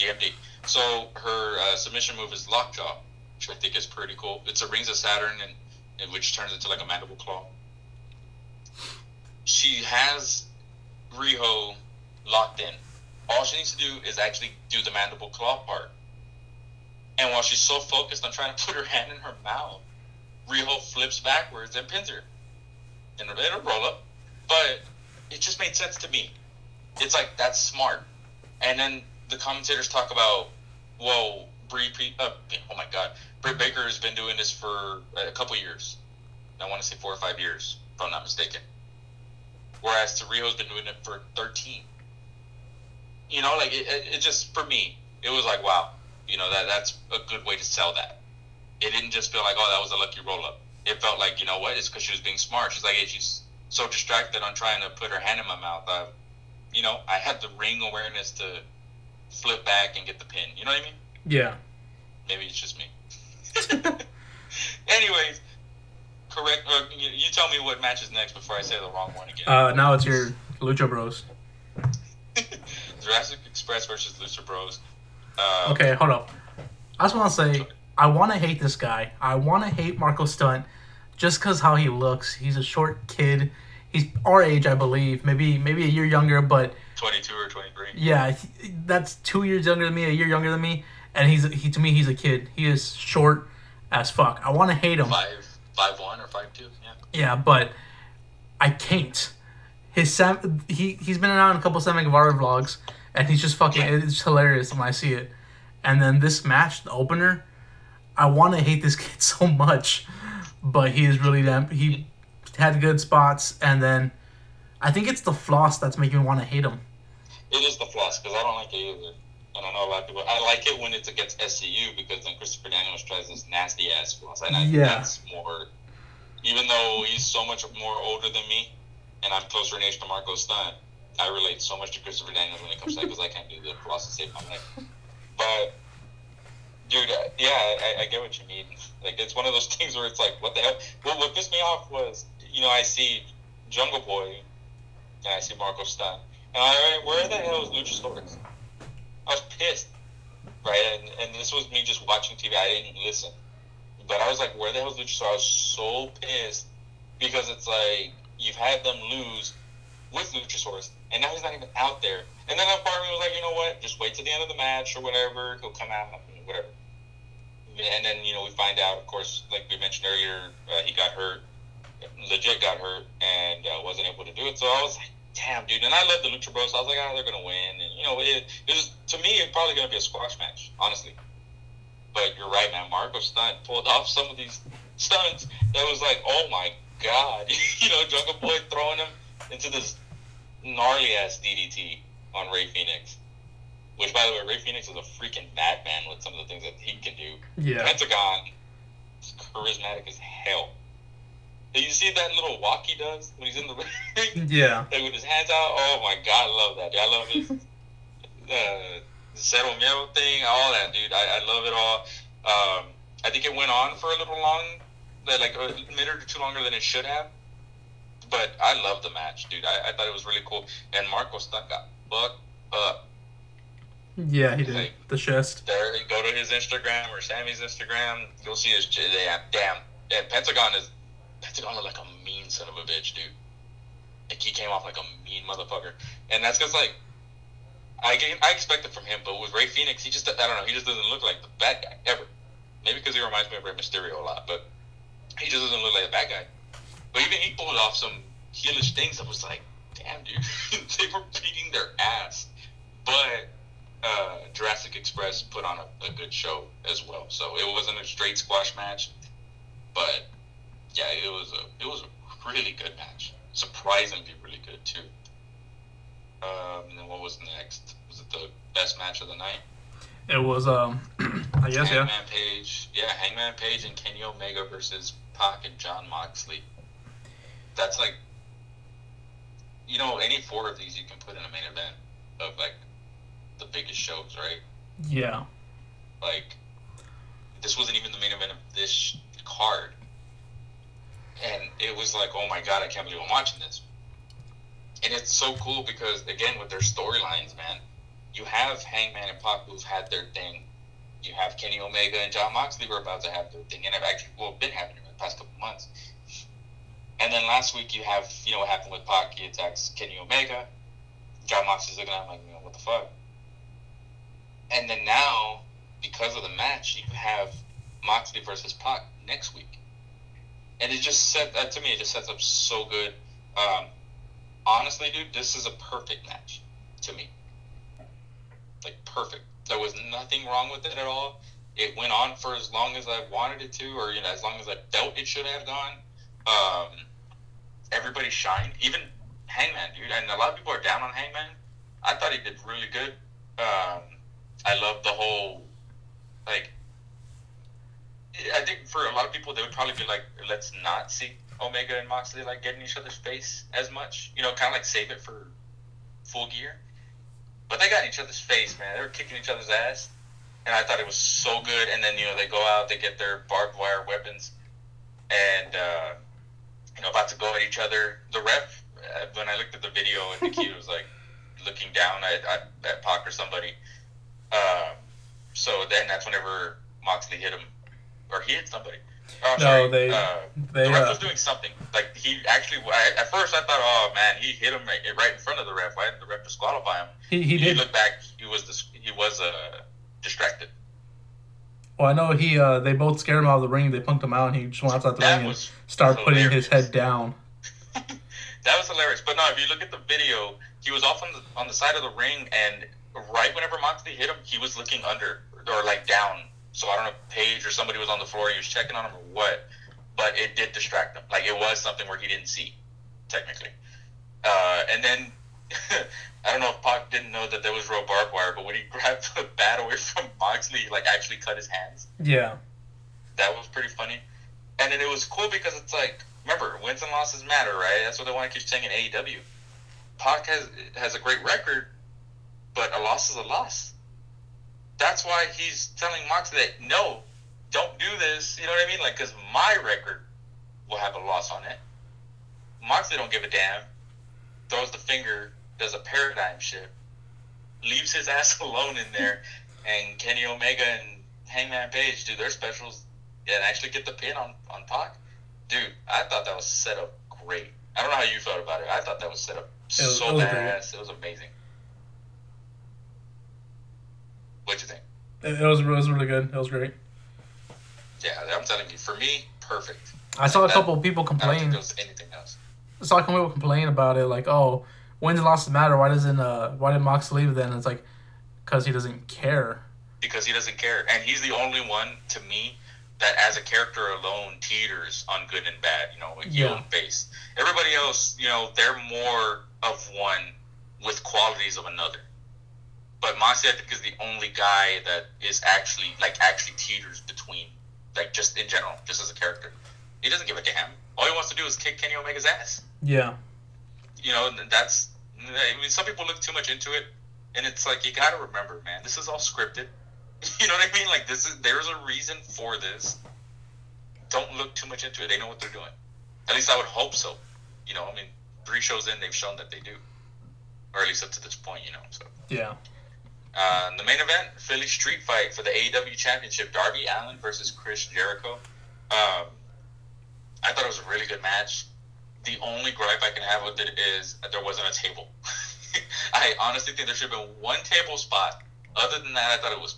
DMD. So her uh, submission move is lockjaw, which I think is pretty cool. It's a Rings of Saturn, and, and which turns into like a mandible claw. She has Riho locked in. All she needs to do is actually do the mandible claw part. And while she's so focused on trying to put her hand in her mouth, Riho flips backwards and pins her. And it'll roll up. But it just made sense to me. It's like, that's smart. And then the commentators talk about, whoa, Brie, uh, oh my God, Britt Baker has been doing this for a couple years. I want to say four or five years, if I'm not mistaken. Whereas Riho's been doing it for 13. You know, like it, it, it just for me, it was like wow, you know that that's a good way to sell that. It didn't just feel like oh that was a lucky roll up. It felt like you know what, it's because she was being smart. She's like hey, she's so distracted on trying to put her hand in my mouth. I, you know, I had the ring awareness to flip back and get the pin. You know what I mean? Yeah. Maybe it's just me. (laughs) Anyways, correct. Uh, you, you tell me what matches next before I say the wrong one again. Uh, now it's your Lucha Bros. (laughs) Jurassic Express versus Lucha Bros. Uh, Okay, hold up. I just want to say, I want to hate this guy. I want to hate Marco Stunt just because how he looks. He's a short kid. He's our age, I believe. Maybe maybe a year younger, but 22 or 23. yeah, he- that's two years younger than me, a year younger than me, and he's he to me he's a kid. He is short as fuck. I want to hate him. Five, five one or five two. Yeah. Yeah, but I can't. His Sam, he he's been on a couple Sam Guevara vlogs, and he's just fucking. It's hilarious when I see it. And then this match, the opener, I want to hate this (laughs) kid so much, but he is really damn. He had good spots, and then I think it's the floss that's making me want to hate him. It is the floss because I don't like it either. And I know a lot of people. I like it when it's against SCU because then Christopher Daniels tries this nasty ass floss. And I, Yeah. that's more. Even though he's so much more older than me, and I'm closer in age to Marco Stunt, I relate so much to Christopher Daniels when it comes to that because I can't do the to save my life. But, dude, uh, yeah, I, I get what you mean. Like, it's one of those (laughs) things where it's like, what the hell? Well, what pissed me off was, you know, I see Jungle Boy and I see Marco Stunt. And I, where the hell is Luchasaurus? I was pissed, right? And, and this was me just watching TV. I didn't listen. But I was like, where the hell is Luchasaurus? I was so pissed because it's like, you've had them lose with Luchasaurus, and now he's not even out there. And then that part of me was like, you know what? Just wait till the end of the match or whatever. He'll come out, whatever. And then, you know, we find out, of course, like we mentioned earlier, uh, he got hurt, legit got hurt, and uh, wasn't able to do it. So I was like, damn, dude. And I love the Lucha Bros. So I was like, oh, they're to win. And, you know, it, it was, to me, it's probably to be a squash match, honestly. But you're right, man. Marco Stunt pulled off some of these stunts that was like, oh my God. (laughs) you know, Jungle Boy throwing him into this gnarly ass DDT on Rey Fenix. Which, by the way, Rey Fenix is a freaking madman with some of the things that he can do. Yeah. Pentagon is charismatic as hell. Did you see that little walk he does when he's in the (laughs) ring? Yeah. like with his hands out. Oh my god, I love that. Dude. I love his (laughs) uh, Cero Miedo thing, all that, dude. I, I love it all. Um, I think it went on for a little long, like a minute or two longer than it should have. But I love the match, dude. I, I thought it was really cool. And Marco Stunt got fucked up. Yeah, he did. Like- The chest. There, go to his Instagram or Sammy's Instagram. You'll see his. Damn, damn. And Pentagon is Pentagon looked like a mean son of a bitch, dude. Like he came off like a mean motherfucker, and that's because like I get, I expect it from him, but with Rey Fenix, he just I don't know. He just doesn't look like the bad guy ever. Maybe because he reminds me of Rey Mysterio a lot, but he just doesn't look like a bad guy. But even he pulled off some heelish things that was like, damn, dude, (laughs) they were beating their ass. But uh, Jurassic Express put on a, a good show as well. So it wasn't a straight squash match, but yeah, it was a it was a really good match. Surprisingly, really good too. Um, and then what was next? Was it the best match of the night? It was um, (clears throat) I guess yeah. Hangman Page, yeah, Hangman Page and Kenny Omega versus Pac and Jon Moxley. That's like, you know, any four of these you can put in a main event of like the biggest shows, right? Yeah. Like, this wasn't even the main event of this card, and it was like, oh my god, I can't believe I'm watching this. And it's so cool because again, with their storylines, man, you have Hangman and Pac who've had their thing. You have Kenny Omega and John Moxley who are about to have their thing, and have actually well been the past couple months. And then last week you have you know what happened with Pac. He attacks Kenny Omega, Jon Moxley's looking at him like, you know, what the fuck? And then now, because of the match, you have Moxley versus Pac next week, and it just set that to me. It just sets up so good. Um, honestly, dude, this is a perfect match to me. Like perfect. There was nothing wrong with it at all. It went on for as long as I wanted it to, or you know, as long as I felt it should have gone. Um, everybody shined, even Hangman, dude. And a lot of people are down on Hangman. I thought he did really good. Um, I love the whole, like, I think for a lot of people, they would probably be like, let's not see Omega and Moxley like getting each other's face as much. You know, kind of like save it for full gear. But they got in each other's face, man. They were kicking each other's ass, and I thought it was so good. And then you know they go out, they get their barbed wire weapons, and uh, you know about to go at each other. The ref, uh, when I looked at the video, I the he (laughs) was like looking down at, at, at Pac or somebody. Um, so then that's whenever Moxley hit him, or he hit somebody. Oh, No, sorry. they- uh, they, the ref uh, was doing something. Like he actually, I, at first I thought, oh man, he hit him right, right in front of the ref. Why didn't the ref disqualify him? He, he He did. looked back. He was dis- he was uh, distracted. Well, I know he. Uh, they both scared him out of the ring. They punked him out, and he just went outside the That ring and started putting his head down. (laughs) That was hilarious. But no, if you look at the video, he was off on the on the side of the ring, and right whenever Moxley hit him, he was looking under or like down. So I don't know Page or somebody was on the floor. He was checking on him or what, but it did distract him. Like it was something where he didn't see, technically. Uh, and then (laughs) I don't know if Pac didn't know that there was real barbed wire, but when he (laughs) grabbed the bat away from Moxley, he like actually cut his hands Yeah. that was pretty funny. And then it was cool because it's like, remember, wins and losses matter, right? That's what they want to keep saying in AEW. Pac has has a great record, but a loss is a loss. That's why he's telling Moxley that no, don't do this. You know what I mean? Like, because my record will have a loss on it. Moxley don't give a damn. Throws the finger, does a paradigm shift, leaves his (laughs) ass alone in there, and Kenny Omega and Hangman Page do their specials and actually get the pin on on Pac. Dude, I thought that was set up great. I don't know how you felt about it. I thought that was set up It was- so it was great. badass. It was amazing. What'd you think? It, it was it was really good. It was great. Yeah, I'm telling you, for me, perfect. I saw a That- couple of people I don't think complain. there was anything else. I saw a couple people complain about it, like, "Oh, wins and losses matter. Why doesn't uh why did Mox leave then?" It's like, because he doesn't care. because he doesn't care. And he's the only one to me that, as a character alone, teeters on good and bad. You know, heel Yeah. and face. Everybody else, you know, they're more of one with qualities of another. But Moxley, I think, is the only guy that is actually like actually teeters between, like just in general, just as a character. He doesn't give a damn. All he wants to do is kick Kenny Omega's ass Yeah. you know, that's. I mean, some people look too much into it, and it's like you got to remember, man, this is all scripted. (laughs) You know what I mean? Like this is there's a reason for this. Don't look too much into it. They know what they're doing. At least I would hope so. You know, I mean, three shows in, they've shown that they do, or at least up to this point, you know. So Yeah. uh, the main event, Philly Street Fight for the AEW Championship, Darby Allin versus Chris Jericho. Um, I thought it was a really good match. The only gripe I can have with it is there wasn't a table. (laughs) I honestly think there should have been one table spot. Other than that, I thought it was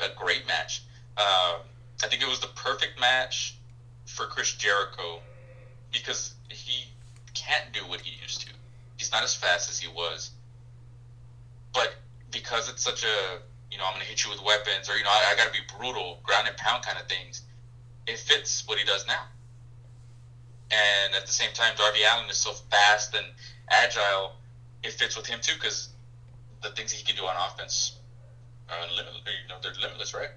a great match. Um, I think it was the perfect match for Chris Jericho because he can't do what he used to. He's not as fast as he was. But because it's such a, you know, I'm going to hit you with weapons or, you know, I, I got to be brutal, ground and pound kind of things, it fits what he does now. And at the same time, Darby Allin is so fast and agile, it fits with him too because the things he can do on offense are unlimited. You know, they're limitless, right?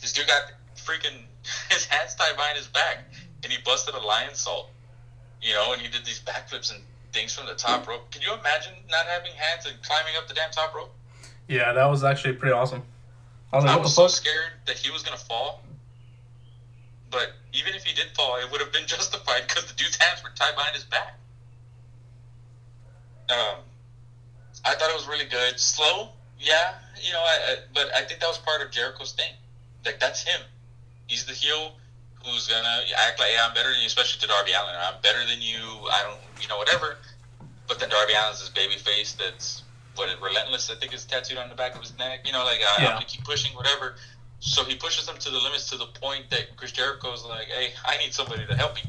This dude got freaking (laughs) his hands tied behind his back and he busted a Lionsault, you know, and he did these backflips and things from the top rope. Can you imagine not having hands and climbing up the damn top rope? Yeah, that was actually pretty awesome. I was like, I was so fuck? scared that he was gonna fall. But even if he did fall, it would have been (laughs) justified because the dude's hands were tied behind his back. Um, I thought it was really good. Slow, yeah, you know, I, I, but I think that was part of Jericho's thing. Like that's him. He's the heel who's gonna act like, yeah, I'm better than you, especially to Darby Allin. I'm better than you. I don't, you know, whatever. but then Darby Allin's this baby face that's what relentless. I think is tattooed on the back of his neck. You know, like I, Yeah. I'm gonna keep pushing, whatever. So he pushes them to the limits to the point that Chris Jericho's like, "Hey, I need somebody to help me.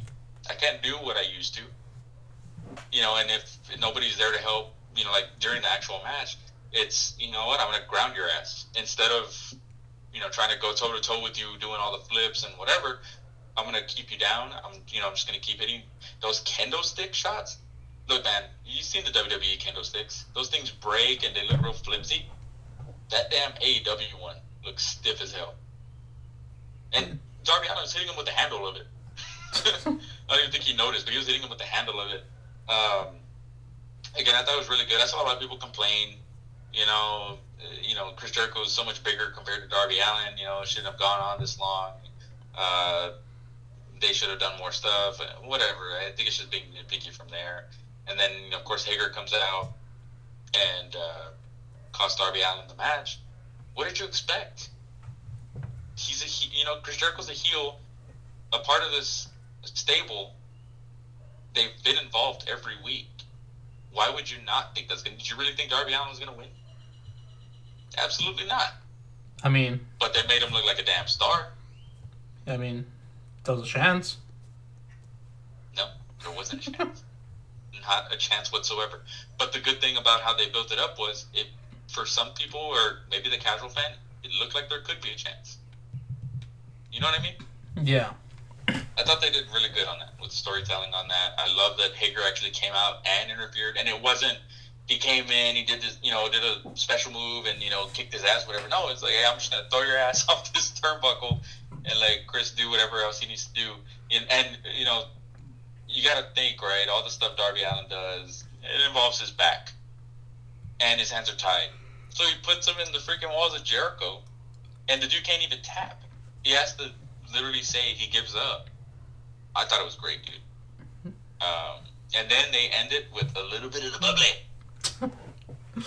I can't do what I used to." You know, and if nobody's there to help, you know, like during the actual match, it's you know what, I'm gonna ground your ass instead of you know trying to go toe to toe with you, doing all the flips and whatever. I'm gonna keep you down. I'm you know I'm just gonna keep hitting those kendo stick shots. Look, man, you've seen the WWE kendo sticks. Those things break and they look real flimsy. That damn AEW one looks stiff as hell. And Darby Allin was hitting him with the handle of it. (laughs) I don't even think he noticed, but he was hitting him with the handle of it. Um, again, I thought it was really good. I saw a lot of people complain. You know, uh, you know, Chris Jericho is so much bigger compared to Darby Allin. You know, shouldn't have gone on this long. Uh, they should have done more stuff. uh, Whatever. I think it's just being nitpicky from there. And then, of course, Hager comes out and uh, cost Darby Allin the match. What did you expect? He's a he, you know Chris Jericho's a heel, a part of this stable. They've been involved every week. Why would you not think that's gonna? Did you really think Darby Allin was gonna win? Absolutely not. I mean, But they made him look like a damn star. I mean, there was a chance. No, there wasn't a chance. (laughs) Not a chance whatsoever. But the good thing about how they built it up was it for some people or maybe the casual fan, it looked like there could be a chance. You know what I mean? Yeah. I thought they did really good on that with storytelling on that. I love that Hager actually came out and interfered, and it wasn't he came in, he did this, you know, did a special move and you know kicked his ass, whatever. No, it's like, hey, I'm just gonna throw your ass (laughs) off this turnbuckle and let Chris do whatever else he needs to do. And, and you know, you got to think, right? All the stuff Darby Allin does, it involves his back, and his hands are tied. So he puts him in the freaking walls of Jericho, and the dude can't even tap. He has to literally say he gives up. I thought it was great, dude. Um, and then they end it with a little bit of the bubbly, (laughs)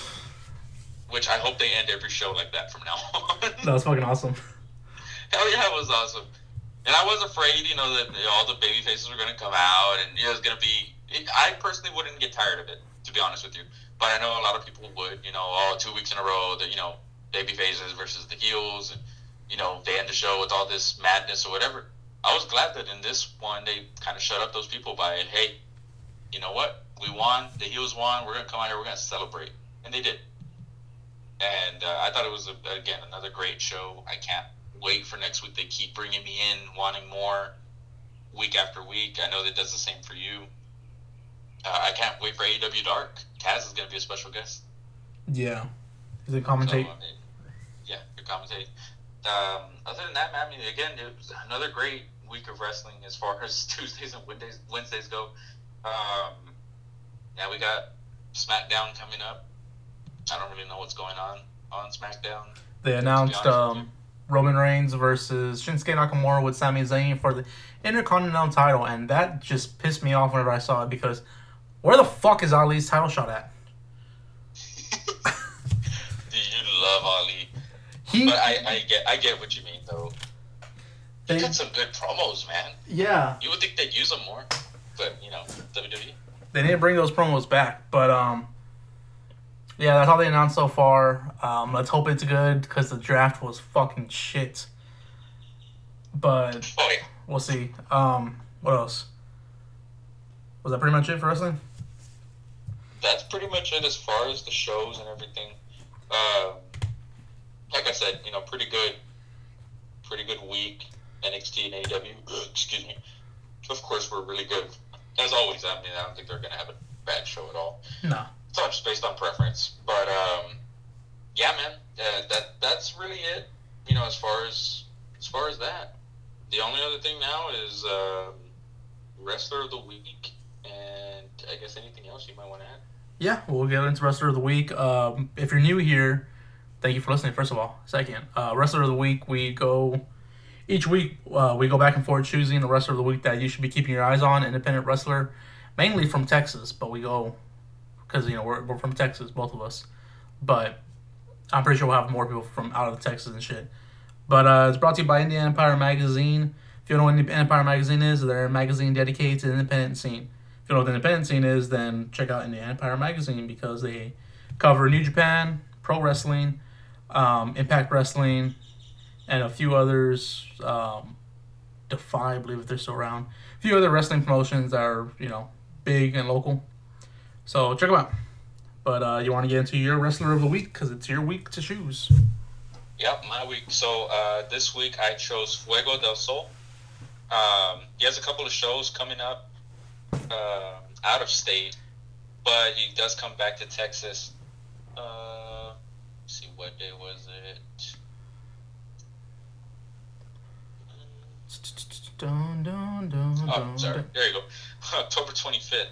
which I hope they end every show like that from now on. That was fucking awesome. (laughs) Hell yeah, it was awesome. And I was afraid, you know, that you know, all the baby faces were going to come out, and it was going to be. It, I personally wouldn't get tired of it, to be honest with you. But I know a lot of people would. You know, oh, two weeks in a row, that you know, baby faces versus the heels, and you know, they end the show with all this madness or whatever. I was glad that in this one they kind of shut up those people by, hey, you know what? We won. The heels won. We're gonna come out here. We're gonna celebrate, and they did. And uh, I thought it was a, again another great show. I can't wait for next week. They keep bringing me in, wanting more, week after week. I know that does the same for you. Uh, I can't wait for AEW Dark. Taz is going to be a special guest. Yeah. Is it So, commentate? I mean, yeah, you're commentating. Um, other than that, man, I mean, again, it was another great week of wrestling as far (laughs) as Tuesdays and Wednesdays, Wednesdays go. Um, now we got SmackDown coming up. I don't really know what's going on on SmackDown. They announced um, Roman Reigns versus Shinsuke Nakamura with Sami Zayn for the Intercontinental title, and that just pissed me off whenever I saw it because where the fuck is Ali's title shot at? Do (laughs) you love Ali? He, But I, I get I get what you mean though. He they, got some good promos, man. yeah, You would think they'd use them more, but you know. WWE. they didn't bring those promos back. But um, yeah, that's all they announced so far. Um, let's hope it's good because the draft was fucking shit. But Oh yeah. we'll see. Um, what else? Was that pretty much it for wrestling? That's pretty much it as far as the shows and everything. Um, like I said, you know, pretty good, pretty good week. NXT and AEW. (clears throat) Excuse me. Of course, we're really good. As always, I mean, I don't think they're going to have a bad show at all. No. It's all just based on preference. But um, yeah, man, uh, that that's really it. You know, as far as as far as that, the only other thing now is um, wrestler of the week, and I guess anything else you might want to add. Yeah, we'll get into wrestler of the week. Um, if you're new here, thank you for listening. First of all, second, uh, wrestler of the week. We go each week. Uh, we go back and forth choosing the wrestler of the week that you should be keeping your eyes on. Independent wrestler, mainly from Texas, but we go because you know we're, we're from Texas, both of us. But I'm pretty sure we'll have more people from out of Texas and shit. But uh, it's brought to you by Indie Empire Magazine. If you don't know what Indie Empire Magazine is, they're a magazine dedicated to the independent scene. If you know what the independent scene is, then check out Indie Empire magazine because they cover New Japan, pro wrestling, um, Impact Wrestling, and a few others. Um, Defy, I believe if they're still around. A few other wrestling promotions that are you know big and local. So check them out. But uh, you want to get into your wrestler of the week because it's your week to choose. Yep, my week. So uh, this week I chose Fuego del Sol. Um, he has a couple of shows coming up uh, out of state, but he does come back to Texas. Uh, let's see what day was it? Dun, dun, dun, Oh, sorry. There you go. (laughs) October 25th.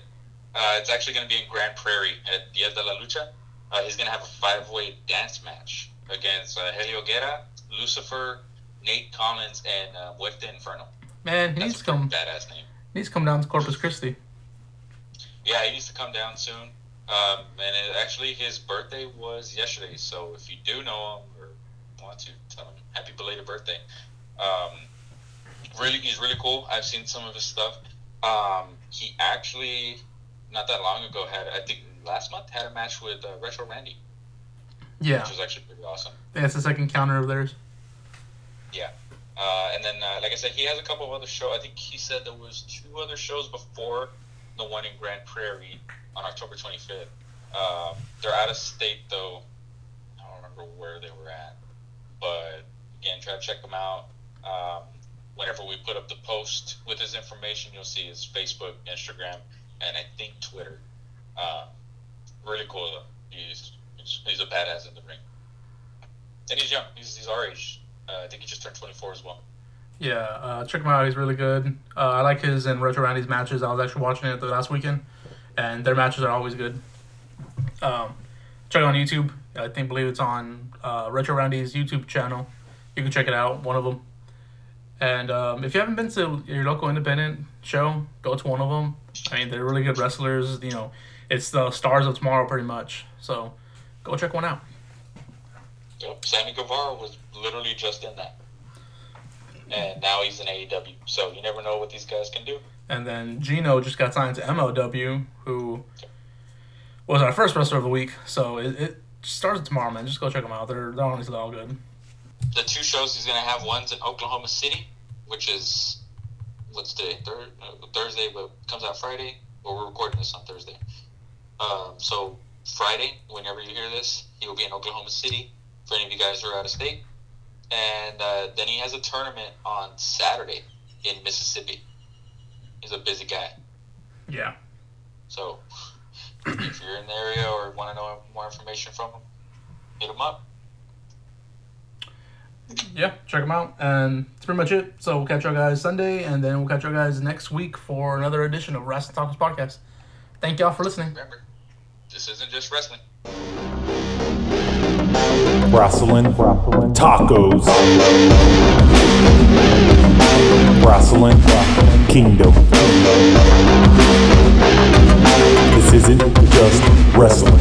Uh, it's actually going to be in Grand Prairie at Dia de la Lucha. Uh, he's going to have a five-way dance match against uh, Helio Guerra, Lucifer, Nate Collins, and uh, Muerte Inferno. Man, he needs That's to a come. badass name. He needs to come down to Corpus Christi. Yeah, he needs to come down soon. Um, and it, actually, his birthday was yesterday. So if you do know him or want to, tell him happy belated birthday. Um, really, he's really cool. I've seen some of his stuff. Um, he actually, not that long ago, had I think last month had a match with uh, Retro Randy, Yeah, which was actually pretty awesome. Yeah, that's the second counter of theirs. Yeah. Uh, and then, uh, like I said, he has a couple of other shows. I think he said there was two other shows before the one in Grand Prairie on October 25th. Um, they're out of state, though. I don't remember where they were at. But, again, try to check them out. Um, whenever we put up the post with his information, you'll see his Facebook, Instagram, and I think Twitter. Um, really cool, though. He's, he's, he's a badass in the ring. And he's young. He's, he's our age. Uh, I think he just turned 24 as well. Yeah, uh, check him out. He's really good. Uh, I like his and Retro Randy's matches. I was actually watching it the last weekend, and their matches are always good. Um, check it on YouTube. I think believe it's on uh, Retro Randy's YouTube channel. You can check it out. One of them. And um, if you haven't been to your local independent show, go to one of them. I mean, they're really good wrestlers. You know, it's the stars of tomorrow, pretty much. So, go check one out. Yep. Sammy Guevara was literally just in that. And now he's in AEW. So you never know what these guys can do. And then Gino just got signed to MLW, who was our first wrestler of the week. So it, it starts tomorrow, man. Just go check them out. They're, they're honestly all good. The two shows he's going to have one's in Oklahoma City, which is, what's today? Uh, Thursday, but comes out Friday. Well, we're recording this on Thursday. Um, so Friday, whenever you hear this, he will be in Oklahoma City for any of you guys who are out of state. And uh, then he has a tournament on Saturday in Mississippi. He's a busy guy. Yeah. So if you're in the area or want to know more information from him, hit him up. Yeah, check them out. And that's pretty much it. So we'll catch you guys Sunday, and then we'll catch you guys next week for another edition of Wrestling Talkers Podcast. Thank y'all for listening. Remember, this isn't just wrestling. Brasslin Tacos. Brasslin Kingdom. This isn't just wrestling.